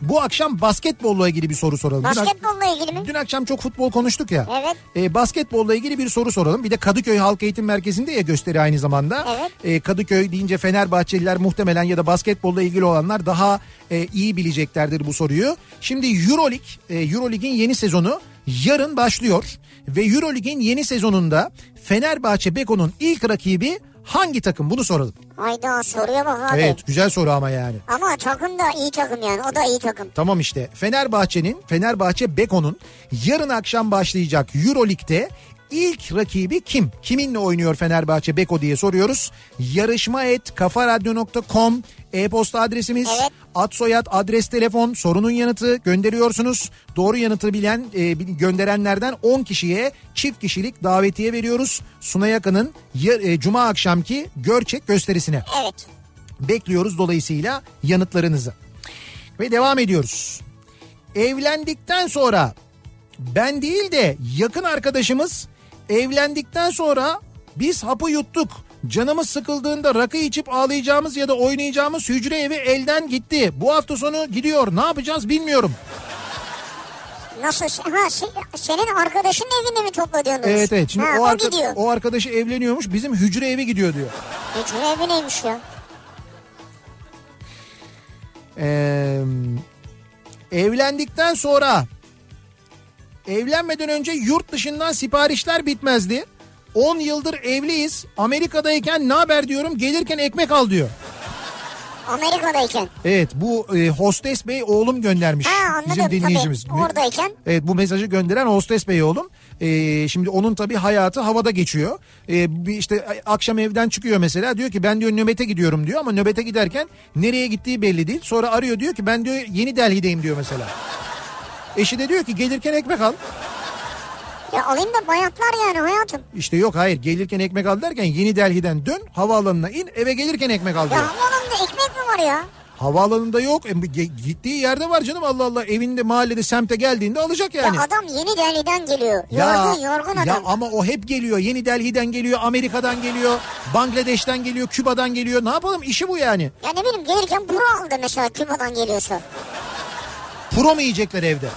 Bu akşam basketbolla ilgili bir soru soralım. Dün Basketbolla ilgili mi? Dün akşam çok futbol konuştuk ya. Evet. E, basketbolla ilgili bir soru soralım. Bir de Kadıköy Halk Eğitim Merkezi'nde ya gösteri aynı zamanda. Evet. E, Kadıköy deyince Fenerbahçeliler muhtemelen ya da basketbolla ilgili olanlar daha e, iyi bileceklerdir bu soruyu. Şimdi Euroleague, e, Euroleague'in yeni sezonu yarın başlıyor. Ve Euroleague'in yeni sezonunda Fenerbahçe Beko'nun ilk rakibi hangi takım bunu soralım. Hayda soruya bak abi. Evet güzel soru ama yani. Ama takım da iyi takım yani. O da iyi takım. Tamam işte Fenerbahçe'nin Fenerbahçe Beko'nun yarın akşam başlayacak Euroleague'de ilk rakibi kim? Kiminle oynuyor Fenerbahçe Beko diye soruyoruz. Yarışma et kafaradyo.com e-posta adresimiz. Evet. Ad soyad adres telefon sorunun yanıtı gönderiyorsunuz. Doğru yanıtı bilen e, gönderenlerden 10 kişiye çift kişilik davetiye veriyoruz. Suna Yakın'ın ya- e, cuma akşamki Görçek gösterisine Evet. bekliyoruz dolayısıyla yanıtlarınızı. Ve devam ediyoruz. Evlendikten sonra ben değil de yakın arkadaşımız evlendikten sonra biz hapı yuttuk. Canımız sıkıldığında rakı içip ağlayacağımız ya da oynayacağımız hücre evi elden gitti. Bu hafta sonu gidiyor. Ne yapacağız bilmiyorum. Nasıl? Ha se- senin arkadaşın evinde mi toplanıyorsunuz? Evet evet. Şimdi ha, o, o, arka- gidiyor. o arkadaşı evleniyormuş. Bizim hücre evi gidiyor diyor. Hücre evi neymiş ya? Ee, evlendikten sonra evlenmeden önce yurt dışından siparişler bitmezdi. 10 yıldır evliyiz. Amerika'dayken ne haber diyorum gelirken ekmek al diyor. Amerika'dayken. Evet bu e, hostes bey oğlum göndermiş Ha anladım bizim dinleyicimiz. tabii. Oradayken. Evet bu mesajı gönderen hostes bey oğlum. Ee, şimdi onun tabii hayatı havada geçiyor. Ee, bir işte akşam evden çıkıyor mesela diyor ki ben diyor nöbete gidiyorum diyor ama nöbete giderken nereye gittiği belli değil. Sonra arıyor diyor ki ben diyor yeni Delhi'deyim diyor mesela. Eşi de diyor ki gelirken ekmek al. Ya alayım da bayatlar yani hayatım. İşte yok hayır gelirken ekmek al derken yeni Delhi'den dön havaalanına in eve gelirken ekmek al Ya diyor. havaalanında ekmek mi var ya? Havaalanında yok. E, gittiği yerde var canım Allah Allah. Evinde mahallede semte geldiğinde alacak yani. Ya adam yeni Delhi'den geliyor. Yorgun yorgun adam. ya ama o hep geliyor. Yeni Delhi'den geliyor, Amerika'dan geliyor, Bangladeş'ten geliyor, Küba'dan geliyor. Ne yapalım? İşi bu yani. Ya ne bileyim gelirken bura aldı mesela Küba'dan geliyorsa. Pro mu yiyecekler evde?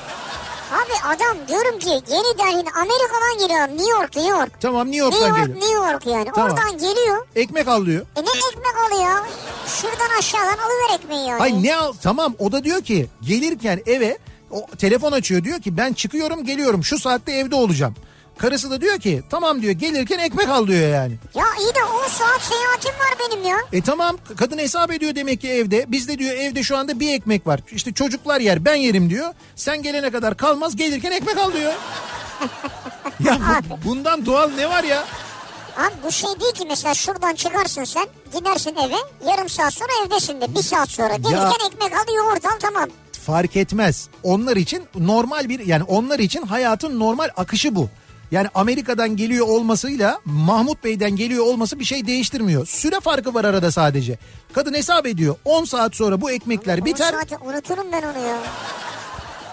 Abi adam diyorum ki yeni Delhi'den Amerika'dan geliyor. New York, New York. Tamam New New York'tan York, geliyor. New York yani. Tamam. Oradan geliyor. Ekmek al diyor. E ne ekmek alıyor? Şuradan aşağıdan alıver ekmeği yani. Hay ne al? Tamam o da diyor ki gelirken eve o telefon açıyor diyor ki ben çıkıyorum geliyorum şu saatte evde olacağım. Karısı da diyor ki tamam diyor gelirken ekmek al diyor yani. Ya iyi de 10 saat seyahatim var benim ya. E tamam kadın hesap ediyor demek ki evde. Bizde diyor evde şu anda bir ekmek var. İşte çocuklar yer ben yerim diyor. Sen gelene kadar kalmaz gelirken ekmek al diyor. ya bu- bundan doğal ne var ya? Abi bu şey değil ki mesela şuradan çıkarsın sen gidersin eve yarım saat sonra evdesin de bir saat sonra gelirken ekmek al yoğurt al tamam. Fark etmez. Onlar için normal bir yani onlar için hayatın normal akışı bu. Yani Amerika'dan geliyor olmasıyla Mahmut Bey'den geliyor olması bir şey değiştirmiyor. Süre farkı var arada sadece. Kadın hesap ediyor. 10 saat sonra bu ekmekler biter. 10 saati unuturum ben onu ya.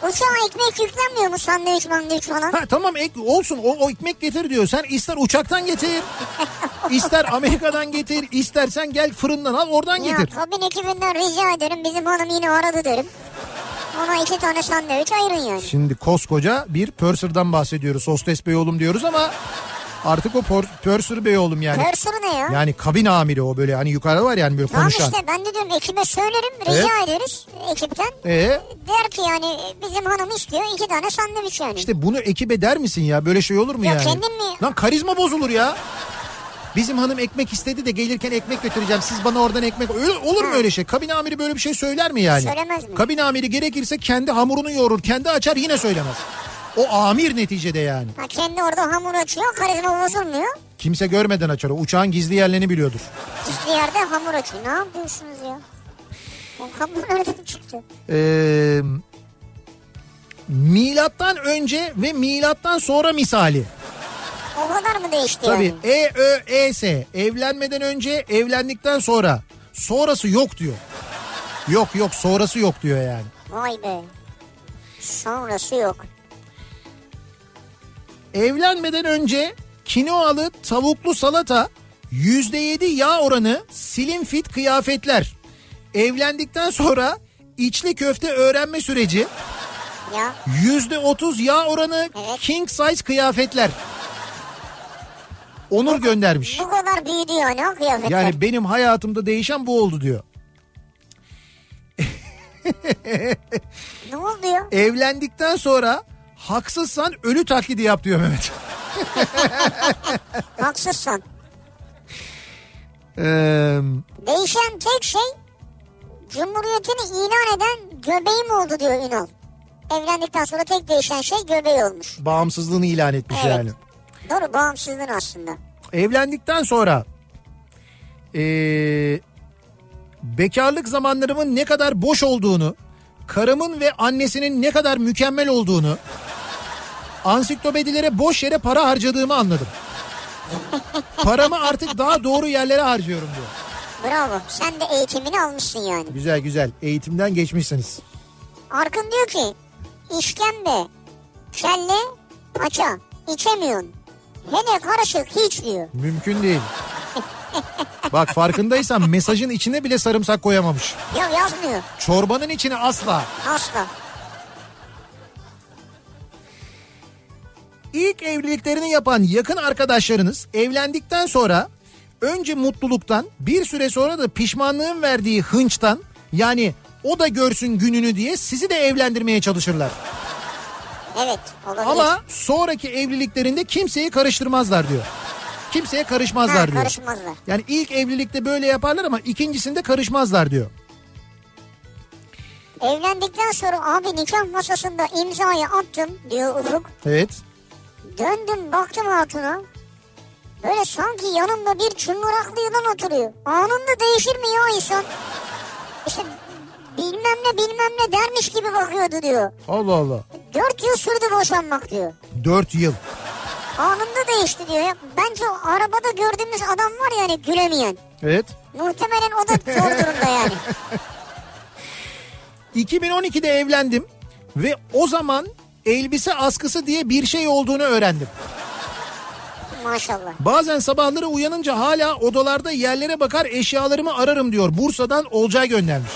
Uçağa ekmek yüklenmiyor mu sandviç mandviç falan? Ha tamam ek, olsun o, o ekmek getir diyor. Sen ister uçaktan getir, ister Amerika'dan getir, istersen gel fırından al oradan Ya getir. kabin ekibinden rica ederim bizim hanım yine aradı derim. Ona iki tane sandviç ayırın yani. Şimdi koskoca bir purser'dan bahsediyoruz. Hostes bey oğlum diyoruz ama artık o por, purser bey oğlum yani. Pörsürü ne ya? Yani kabin amiri o böyle hani yukarıda var yani böyle Tamam konuşan. işte ben de diyorum ekibe söylerim rica ederiz ekipten. Ee, Der ki yani bizim hanım istiyor iki tane sandviç yani. işte bunu ekibe der misin ya? Böyle şey olur mu Ya yani? kendin mi? Lan karizma bozulur ya. Bizim hanım ekmek istedi de gelirken ekmek götüreceğim. Siz bana oradan ekmek... Öyle, olur mu öyle şey? Kabin amiri böyle bir şey söyler mi yani? Söylemez mi? Kabin amiri gerekirse kendi hamurunu yoğurur. Kendi açar yine söylemez. O amir neticede yani. Ha, kendi orada hamur açıyor karizma bozulmuyor. Kimse görmeden açar. O uçağın gizli yerlerini biliyordur. Gizli yerde hamur açıyor. Ne yapıyorsunuz ya? O hamur nereden çıktı? Ee, milattan önce ve milattan sonra misali. O kadar mı değişti Tabii yani? E, Ö, E, S. Evlenmeden önce, evlendikten sonra. Sonrası yok diyor. Yok yok sonrası yok diyor yani. Vay be. Sonrası yok. Evlenmeden önce kinoalı tavuklu salata, %7 yağ oranı, slim fit kıyafetler. Evlendikten sonra içli köfte öğrenme süreci. Ya Yüzde otuz yağ oranı Evet. king size kıyafetler. Onur göndermiş. bu kadar büyüdü yani o kıyafetler. Yani benim hayatımda değişen bu oldu diyor. Ne oldu ya? Evlendikten sonra haksızsan ölü taklidi yap diyor Mehmet. Haksızsan. Ee, Değişen tek şey Cumhuriyetini ilan eden göbeğim oldu diyor Ünal. Evlendikten sonra tek değişen şey göbeği olmuş. bağımsızlığını ilan etmiş Evet. yani. Doğru bağımsızlığın aslında. Evlendikten sonra ee, bekarlık zamanlarımın ne kadar boş olduğunu, karımın ve annesinin ne kadar mükemmel olduğunu, ansiklopedilere boş yere para harcadığımı anladım. Paramı artık daha doğru yerlere harcıyorum diyor. Bravo. Sen de eğitimini almışsın yani. Güzel güzel eğitimden geçmişsiniz. Arkın diyor ki işkembe, kelle, paça içemiyorsun. Hele karışık hiç diyor. Mümkün değil. Bak farkındaysan mesajın içine bile sarımsak koyamamış. Ya yazmıyor. Çorbanın içine asla. Asla. İlk evliliklerini yapan yakın arkadaşlarınız evlendikten sonra önce mutluluktan bir süre sonra da pişmanlığın verdiği hınçtan yani o da görsün gününü diye sizi de evlendirmeye çalışırlar. Evet olabilir. Ama sonraki evliliklerinde kimseyi karıştırmazlar diyor. Kimseye karışmazlar ha, diyor. karışmazlar. Yani ilk evlilikte böyle yaparlar ama ikincisinde karışmazlar diyor. Evlendikten sonra abi nikah masasında imzayı attım diyor Ufuk. Evet. Döndüm baktım hatuna. Böyle sanki yanımda bir çıngıraklı yılan oturuyor. Anında değişir mi ya insan? İşte bilmem ne bilmem ne dermiş gibi bakıyordu diyor. Allah Allah. Dört yıl sürdü boşanmak diyor. Dört yıl. Anında değişti diyor. Ya, bence o arabada gördüğümüz adam var ya hani gülemeyen. Evet. Muhtemelen o da zor durumda yani. 2012'de evlendim ve o zaman elbise askısı diye bir şey olduğunu öğrendim. Maşallah. Bazen sabahları uyanınca hala odalarda yerlere bakar eşyalarımı ararım diyor. Bursa'dan Olcay göndermiş.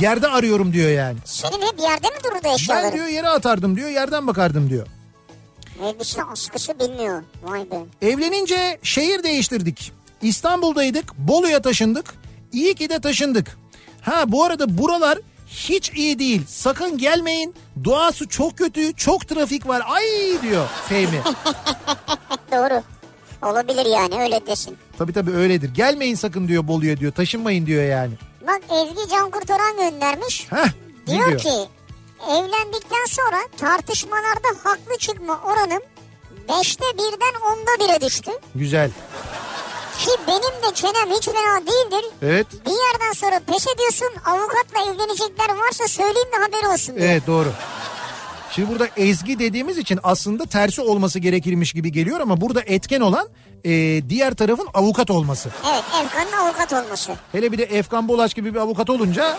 Yerde arıyorum diyor yani. Senin hep yerde mi dururdu Ben eşyaların? diyor yere atardım diyor yerden bakardım diyor. Elbise askısı bilmiyor. Vay be. Evlenince şehir değiştirdik. İstanbul'daydık Bolu'ya taşındık. İyi ki de taşındık. Ha bu arada buralar hiç iyi değil. Sakın gelmeyin. Doğası çok kötü. Çok trafik var. Ay diyor Fehmi. Doğru. Olabilir yani öyle desin. tabii tabii öyledir. Gelmeyin sakın diyor Bolu'ya diyor. Taşınmayın diyor yani. Bak Ezgi Can Kurtaran göndermiş. Heh, Diyor, diyor? ki evlendikten sonra tartışmalarda haklı çıkma oranım 5'te birden onda bire düştü. Güzel. Ki benim de çenem hiç fena değildir. Evet. Bir yerden sonra pes ediyorsun avukatla evlenecekler varsa söyleyeyim de haberi olsun diyor. Evet doğru. Şimdi burada ezgi dediğimiz için aslında tersi olması gerekirmiş gibi geliyor ama burada etken olan e, diğer tarafın avukat olması. Evet Efkan'ın avukat olması. Hele bir de Efkan Bolaç gibi bir avukat olunca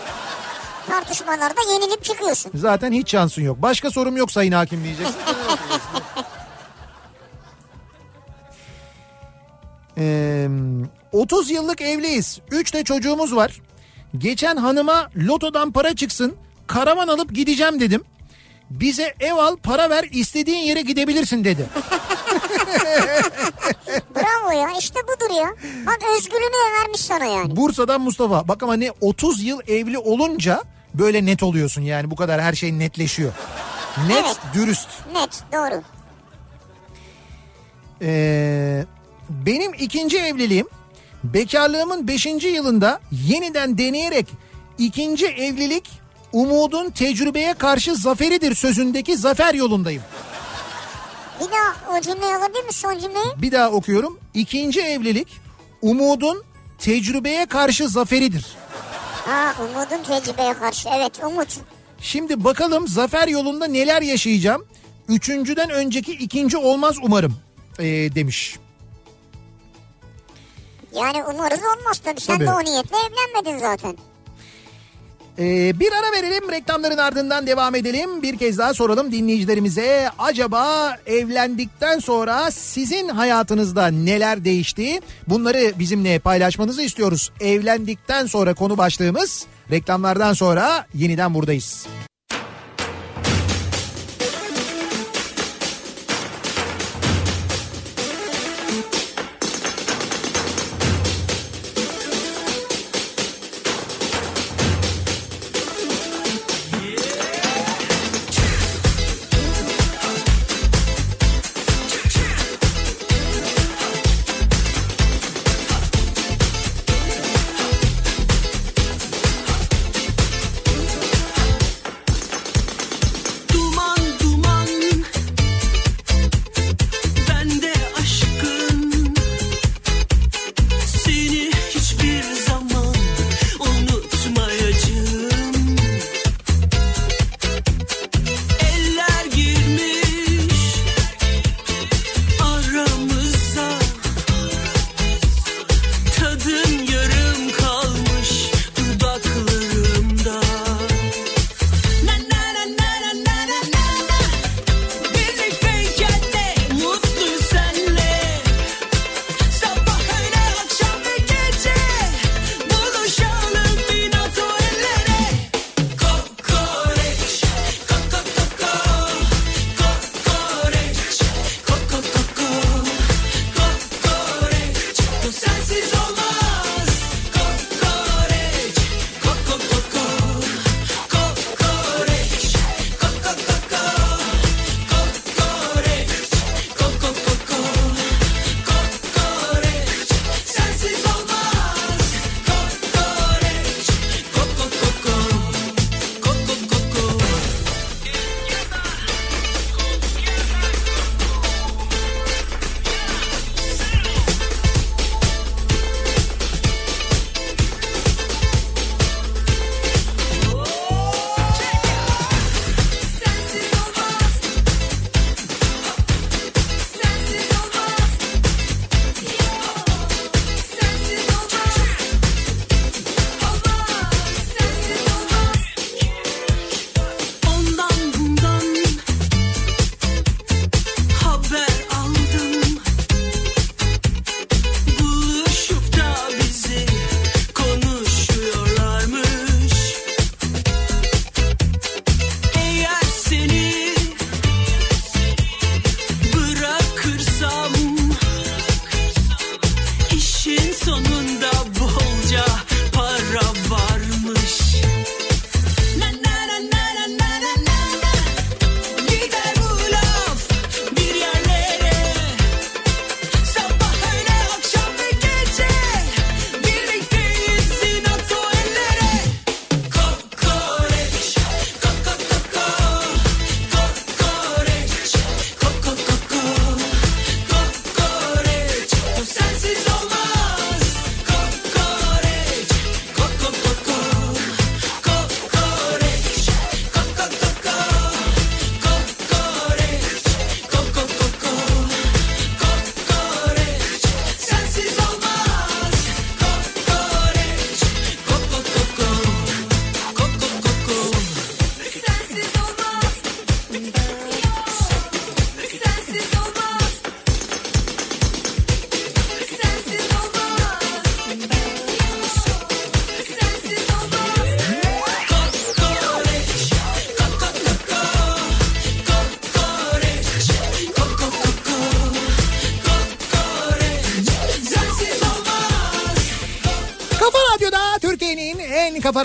Tartışmalarda yenilip çıkıyorsun. zaten hiç şansın yok. Başka sorum yok sayın hakim diyeceksin. Ee, 30 yıllık evliyiz. 3 de çocuğumuz var. Geçen hanıma lotodan para çıksın karavan alıp gideceğim dedim. Bize ev al para ver istediğin yere gidebilirsin dedi. Bravo ya işte budur ya. Bak özgürlüğünü vermiş sana yani. Bursa'dan Mustafa. Bak ama ne 30 yıl evli olunca böyle net oluyorsun yani bu kadar her şey netleşiyor. Net, Evet. dürüst. Net doğru. Ee, benim ikinci evliliğim bekarlığımın beşinci yılında yeniden deneyerek ikinci evlilik umudun tecrübeye karşı zaferidir sözündeki zafer yolundayım. Bir daha o cümleyi alabilir misin son cümleyi? Bir daha okuyorum. İkinci evlilik umudun tecrübeye karşı zaferidir. Ha umudun tecrübeye karşı. Evet umut. Şimdi bakalım zafer yolunda neler yaşayacağım. Üçüncüden önceki ikinci olmaz umarım ee, demiş. Yani umarız olmaz tabii. Sen Tabii. de o niyetle evlenmedin zaten. Ee, bir ara verelim reklamların ardından devam edelim. Bir kez daha soralım dinleyicilerimize. Acaba evlendikten sonra sizin hayatınızda neler değişti? Bunları bizimle paylaşmanızı istiyoruz. Evlendikten sonra konu başlığımız Reklamlardan sonra yeniden buradayız.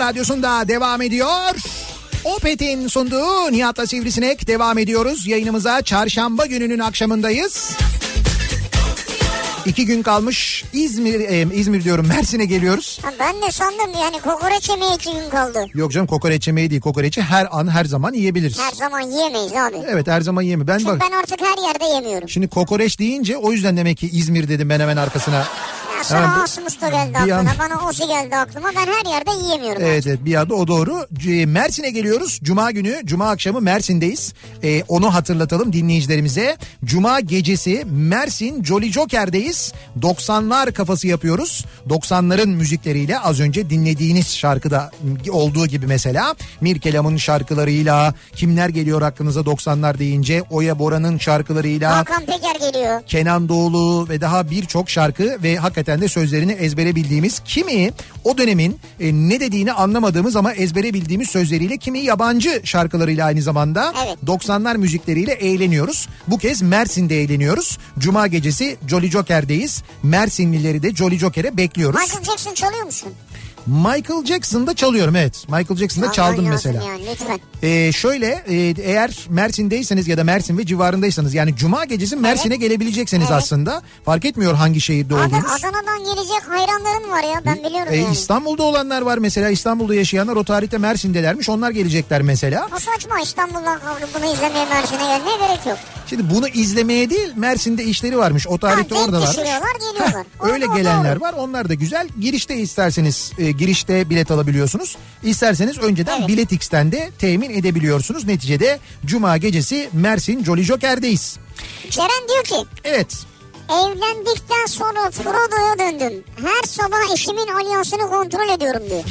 Radyosunda devam ediyor. Opet'in sunduğu Nihat'la Sivrisinek devam ediyoruz. Yayınımıza çarşamba gününün akşamındayız. İki gün kalmış İzmir, e, İzmir diyorum Mersin'e geliyoruz. Ha, ben de sandım yani kokoreç yemeye iki gün kaldı. Yok canım kokoreç yemeği değil kokoreçi her an her zaman yiyebiliriz. Her zaman yiyemeyiz abi. Evet her zaman yiyemem. Ben Çünkü bak ben artık her yerde yemiyorum. şimdi kokoreç deyince o yüzden demek ki İzmir dedim ben hemen arkasına. Ya Hemen bu- Asmus da geldi an- bana Osi geldi aklıma. Ben her yerde yiyemiyorum. Evet evet bir adı o doğru. Mersin'e geliyoruz. Cuma günü, Cuma akşamı Mersin'deyiz. Ee, onu hatırlatalım dinleyicilerimize. Cuma gecesi Mersin Jolly Joker'deyiz. 90'lar kafası yapıyoruz. 90'ların müzikleriyle az önce dinlediğiniz şarkıda olduğu gibi mesela. Mirkelam'ın şarkılarıyla kimler geliyor aklınıza 90'lar deyince Oya Bora'nın şarkılarıyla Hakan Peker geliyor. Kenan Doğulu ve daha birçok şarkı ve hakikaten gerçekten de sözlerini ezbere bildiğimiz kimi o dönemin e, ne dediğini anlamadığımız ama ezbere bildiğimiz sözleriyle kimi yabancı şarkılarıyla aynı zamanda Evet. 90'lar müzikleriyle eğleniyoruz. Bu kez Mersin'de eğleniyoruz. Cuma gecesi Jolly Joker'deyiz. Mersinlileri de Jolly Joker'e bekliyoruz. Michael Jackson çalıyor musun? Michael Jackson'da çalıyorum evet. Michael Jackson'da çaldım Çalman lazım mesela. Yani, lütfen. Ee, şöyle e, eğer Mersin'deyseniz ya da Mersin ve civarındaysanız yani Cuma gecesi Mersin'e gelebilecekseniz Evet. aslında fark etmiyor hangi şehirde Abi olduğunuz. Adana'dan gelecek hayranların var ya ben biliyorum Ee, yani. İstanbul'da olanlar var mesela İstanbul'da yaşayanlar o tarihte Mersin'delermiş onlar gelecekler mesela. O saçma İstanbul'dan kalkıp bunu izlemeye Mersin'e gelmeye gerek yok. Şimdi bunu izlemeye değil Mersin'de işleri varmış o tarihte Ha, orada var. geliyorlar. Öyle O- o gelenler var onlar da güzel. Girişte isterseniz e, girişte bilet alabiliyorsunuz. İsterseniz önceden Evet. Bilet X'ten de temin edebiliyorsunuz. Neticede Cuma gecesi Mersin Jolly Joker'deyiz. Ceren diyor ki Evet. evlendikten sonra Frodo'ya döndüm. Her sabah eşimin alyansını kontrol ediyorum diyor.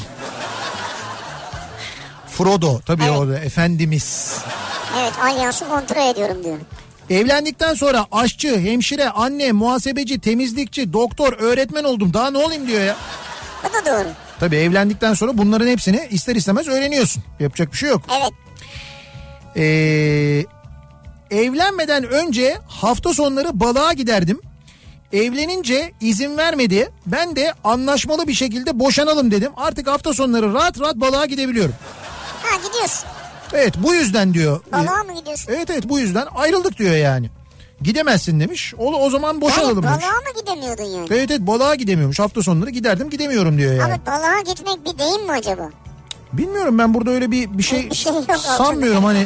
Frodo tabii Evet. orada efendimiz. Evet alyansı kontrol ediyorum diyor. Evlendikten sonra aşçı, hemşire, anne, muhasebeci, temizlikçi, doktor, öğretmen oldum. Daha ne olayım diyor ya. Bu da doğru. Tabii evlendikten sonra bunların hepsini ister istemez öğreniyorsun. Yapacak bir şey yok. Evet. Ee, evlenmeden önce hafta sonları balığa giderdim. Evlenince izin vermedi. Ben de anlaşmalı bir şekilde boşanalım dedim. Artık hafta sonları rahat rahat balığa gidebiliyorum. Ha gidiyorsun. Evet bu yüzden diyor. Balığa mı gidiyorsun? Evet evet bu yüzden ayrıldık diyor yani. Gidemezsin demiş. O, o zaman Yani boşanalım demiş. balığa mı gidemiyordun yani? Evet evet balığa gidemiyormuş. Hafta sonları giderdim gidemiyorum diyor yani. Abi balığa gitmek bir deyim mi acaba? Bilmiyorum ben burada öyle bir bir şey, Bir şey yok sanmıyorum hani.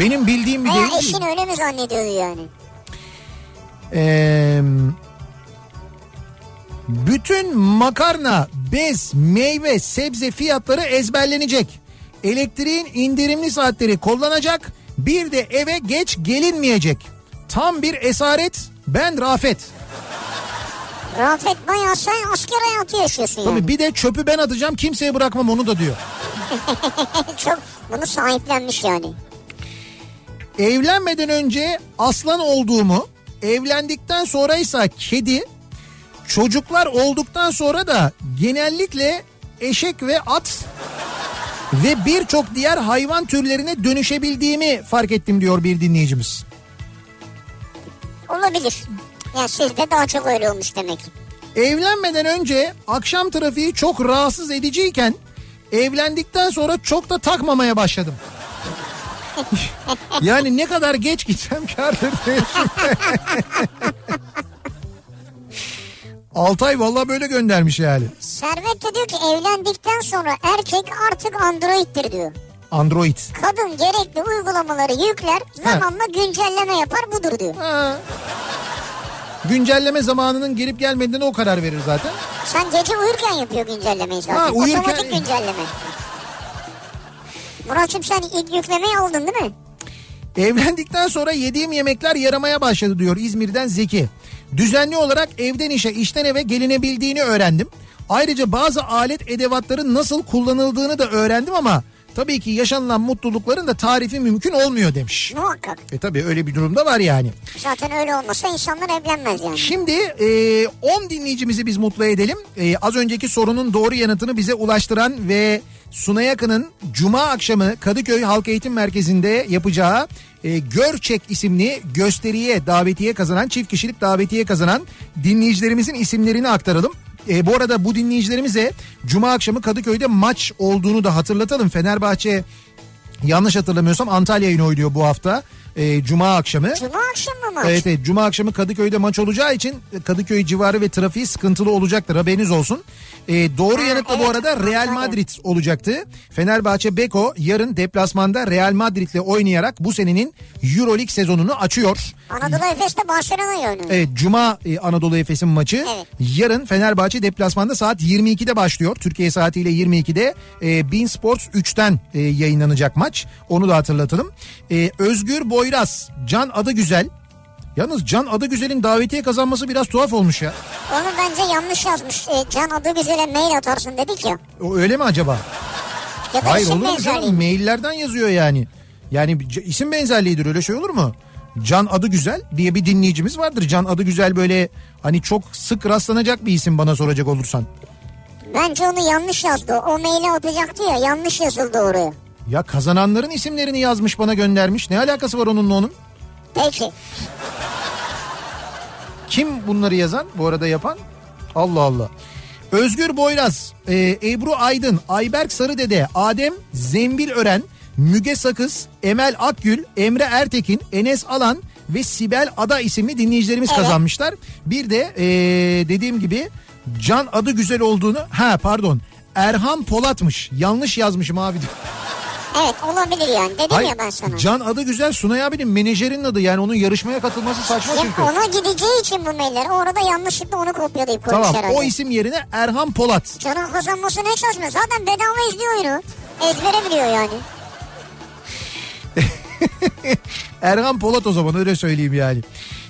Benim bildiğim bir Veya değil. değil. eşin öyle mi zannediyordu yani? Ee, bütün makarna, bez, meyve, sebze fiyatları ezberlenecek. Elektriğin indirimli saatleri kullanacak. Bir de eve geç gelinmeyecek. Tam bir esaret. Ben Rafet. Rafet bayağı sen asker hayatı yaşıyorsun yani. Tabii bir de çöpü ben atacağım kimseye bırakmam onu da diyor. Çok bunu sahiplenmiş yani. Evlenmeden önce aslan olduğumu, evlendikten sonraysa kedi, çocuklar olduktan sonra da genellikle eşek ve at ve birçok diğer hayvan türlerine dönüşebildiğimi fark ettim diyor bir dinleyicimiz. Olabilir. Yani sizde daha çok öyle olmuş demek. Evlenmeden önce akşam trafiği çok rahatsız ediciyken evlendikten sonra çok da takmamaya başladım. yani ne kadar geç gitsem kârdır. Altay vallahi böyle göndermiş yani. Servet de diyor ki evlendikten sonra erkek artık androidtir diyor. Android. Kadın gerekli uygulamaları yükler zamanla güncelleme yapar budur diyor. Ha. Güncelleme zamanının gelip gelmediğine o karar verir zaten. Sen gece uyurken yapıyor güncellemeyi zaten. Ha, uyurken- Otomatik güncelleme. Muratçım sen ilk yüklemeyi aldın değil mi? Evlendikten sonra yediğim yemekler yaramaya başladı diyor İzmir'den Zeki. Düzenli olarak evden işe, işten eve gelinebildiğini öğrendim. Ayrıca bazı alet edevatların nasıl kullanıldığını da öğrendim ama tabii ki yaşanılan mutlulukların da tarifi mümkün olmuyor demiş. Muhakkak. E tabii öyle bir durumda var yani. Zaten öyle olmasa insanlar evlenmez yani. Şimdi e, 10 dinleyicimizi biz mutlu edelim. E, az önceki sorunun doğru yanıtını bize ulaştıran ve Suna Yakın'ın Cuma akşamı Kadıköy Halk Eğitim Merkezi'nde yapacağı e, Görçek isimli gösteriye davetiye kazanan çift kişilik davetiye kazanan dinleyicilerimizin isimlerini aktaralım. E, bu arada bu dinleyicilerimize Cuma akşamı Kadıköy'de maç olduğunu da hatırlatalım. Fenerbahçe yanlış hatırlamıyorsam Antalya'yı oynuyor bu hafta. E, Cuma akşamı. Cuma akşamı mı maç? Evet, evet Cuma akşamı Kadıköy'de maç olacağı için Kadıköy civarı ve trafiği sıkıntılı olacaktır haberiniz olsun. Ee, doğru Ha, yanıt da bu arada Real. Madrid olacaktı. Fenerbahçe Beko yarın deplasmanda Real Madrid'le oynayarak bu senenin Euroleague sezonunu açıyor. Anadolu Efes de Barcelona'yı oynuyor. Evet Cuma e, Anadolu Efes'in maçı. Evet. Yarın Fenerbahçe deplasmanda saat 22'de başlıyor. Türkiye saatiyle 22'de e, Bein Sports 3'ten e, yayınlanacak maç. Onu da hatırlatalım. E, Özgür Boyraz, Can Adı Güzel. Yalnız Can Adı Güzel'in davetiye kazanması biraz tuhaf olmuş ya. Onu bence yanlış yazmış. E, Can adı güzele mail atarsın dedik ya. O öyle mi acaba? Ya Hayır olur mu canım? Maillerden yazıyor yani. Yani isim benzerliğidir öyle şey olur mu? Can adı güzel diye bir dinleyicimiz vardır. Can adı güzel böyle hani çok sık rastlanacak bir isim bana soracak olursan. Bence onu yanlış yazdı. O maili atacaktı ya yanlış yazıldı oraya. Ya kazananların isimlerini yazmış bana göndermiş. Ne alakası var onunla onun? Peki. Kim bunları yazan bu arada yapan? Allah Allah. Özgür Boyraz, e, Ebru Aydın, Ayberk Sarıdede, Adem Zembilören, Müge Sakız, Emel Akgül, Emre Ertekin, Enes Alan ve Sibel Ada isimli dinleyicilerimiz Evet. kazanmışlar. Bir de e, dediğim gibi Can adı güzel olduğunu ha pardon Erhan Polat'mış yanlış yazmışım abi. Evet olabilir yani dedim Hayır, ya ben sana. Can adı güzel Sunay abinin menajerinin adı yani onun yarışmaya katılması saçma Ya çünkü. ona gideceği için bu mailler. Orada yanlışlıkla onu kopyalayıp koymuş Tamam herhalde. o isim yerine Erhan Polat. Canın kazanması ne saçma. Zaten bedava izliyor oyunu. Ezbere biliyor yani. Erhan Polat o zaman öyle söyleyeyim yani.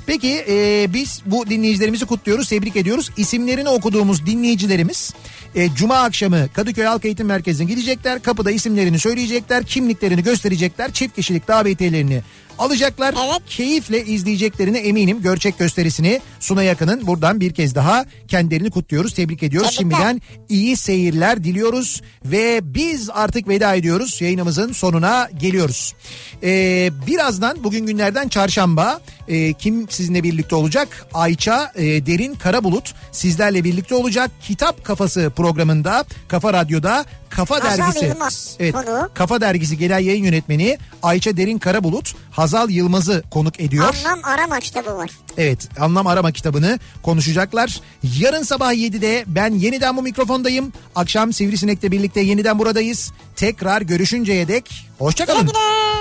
Peki e, biz bu dinleyicilerimizi kutluyoruz, tebrik ediyoruz. İsimlerini okuduğumuz dinleyicilerimiz e, Cuma akşamı Kadıköy Halk Eğitim Merkezi'ne gidecekler. Kapıda isimlerini söyleyecekler, kimliklerini gösterecekler, çift kişilik davetiyelerini alacaklar. Evet. Keyifle izleyeceklerine eminim. Görçek gösterisini Suna Yakın'ın buradan bir kez daha kendilerini kutluyoruz, tebrik ediyoruz. Tebrikler. Şimdiden iyi seyirler diliyoruz ve biz artık veda ediyoruz. Yayınımızın sonuna geliyoruz. Ee, birazdan bugün günlerden çarşamba Ee, kim sizinle birlikte olacak? Ayça e, Derin Karabulut sizlerle birlikte olacak. Kitap Kafası programında Kafa Radyo'da Kafa Hazal Dergisi. Yılmaz Evet. konuğu. Kafa Dergisi Genel Yayın Yönetmeni Ayça Derin Karabulut Hazal Yılmaz'ı konuk ediyor. Anlam arama kitabı var. Evet anlam arama kitabını konuşacaklar. Yarın sabah 7'de ben yeniden bu mikrofondayım. Akşam Sivrisinek'le birlikte yeniden buradayız. Tekrar görüşünceye dek hoşçakalın. Güle güle.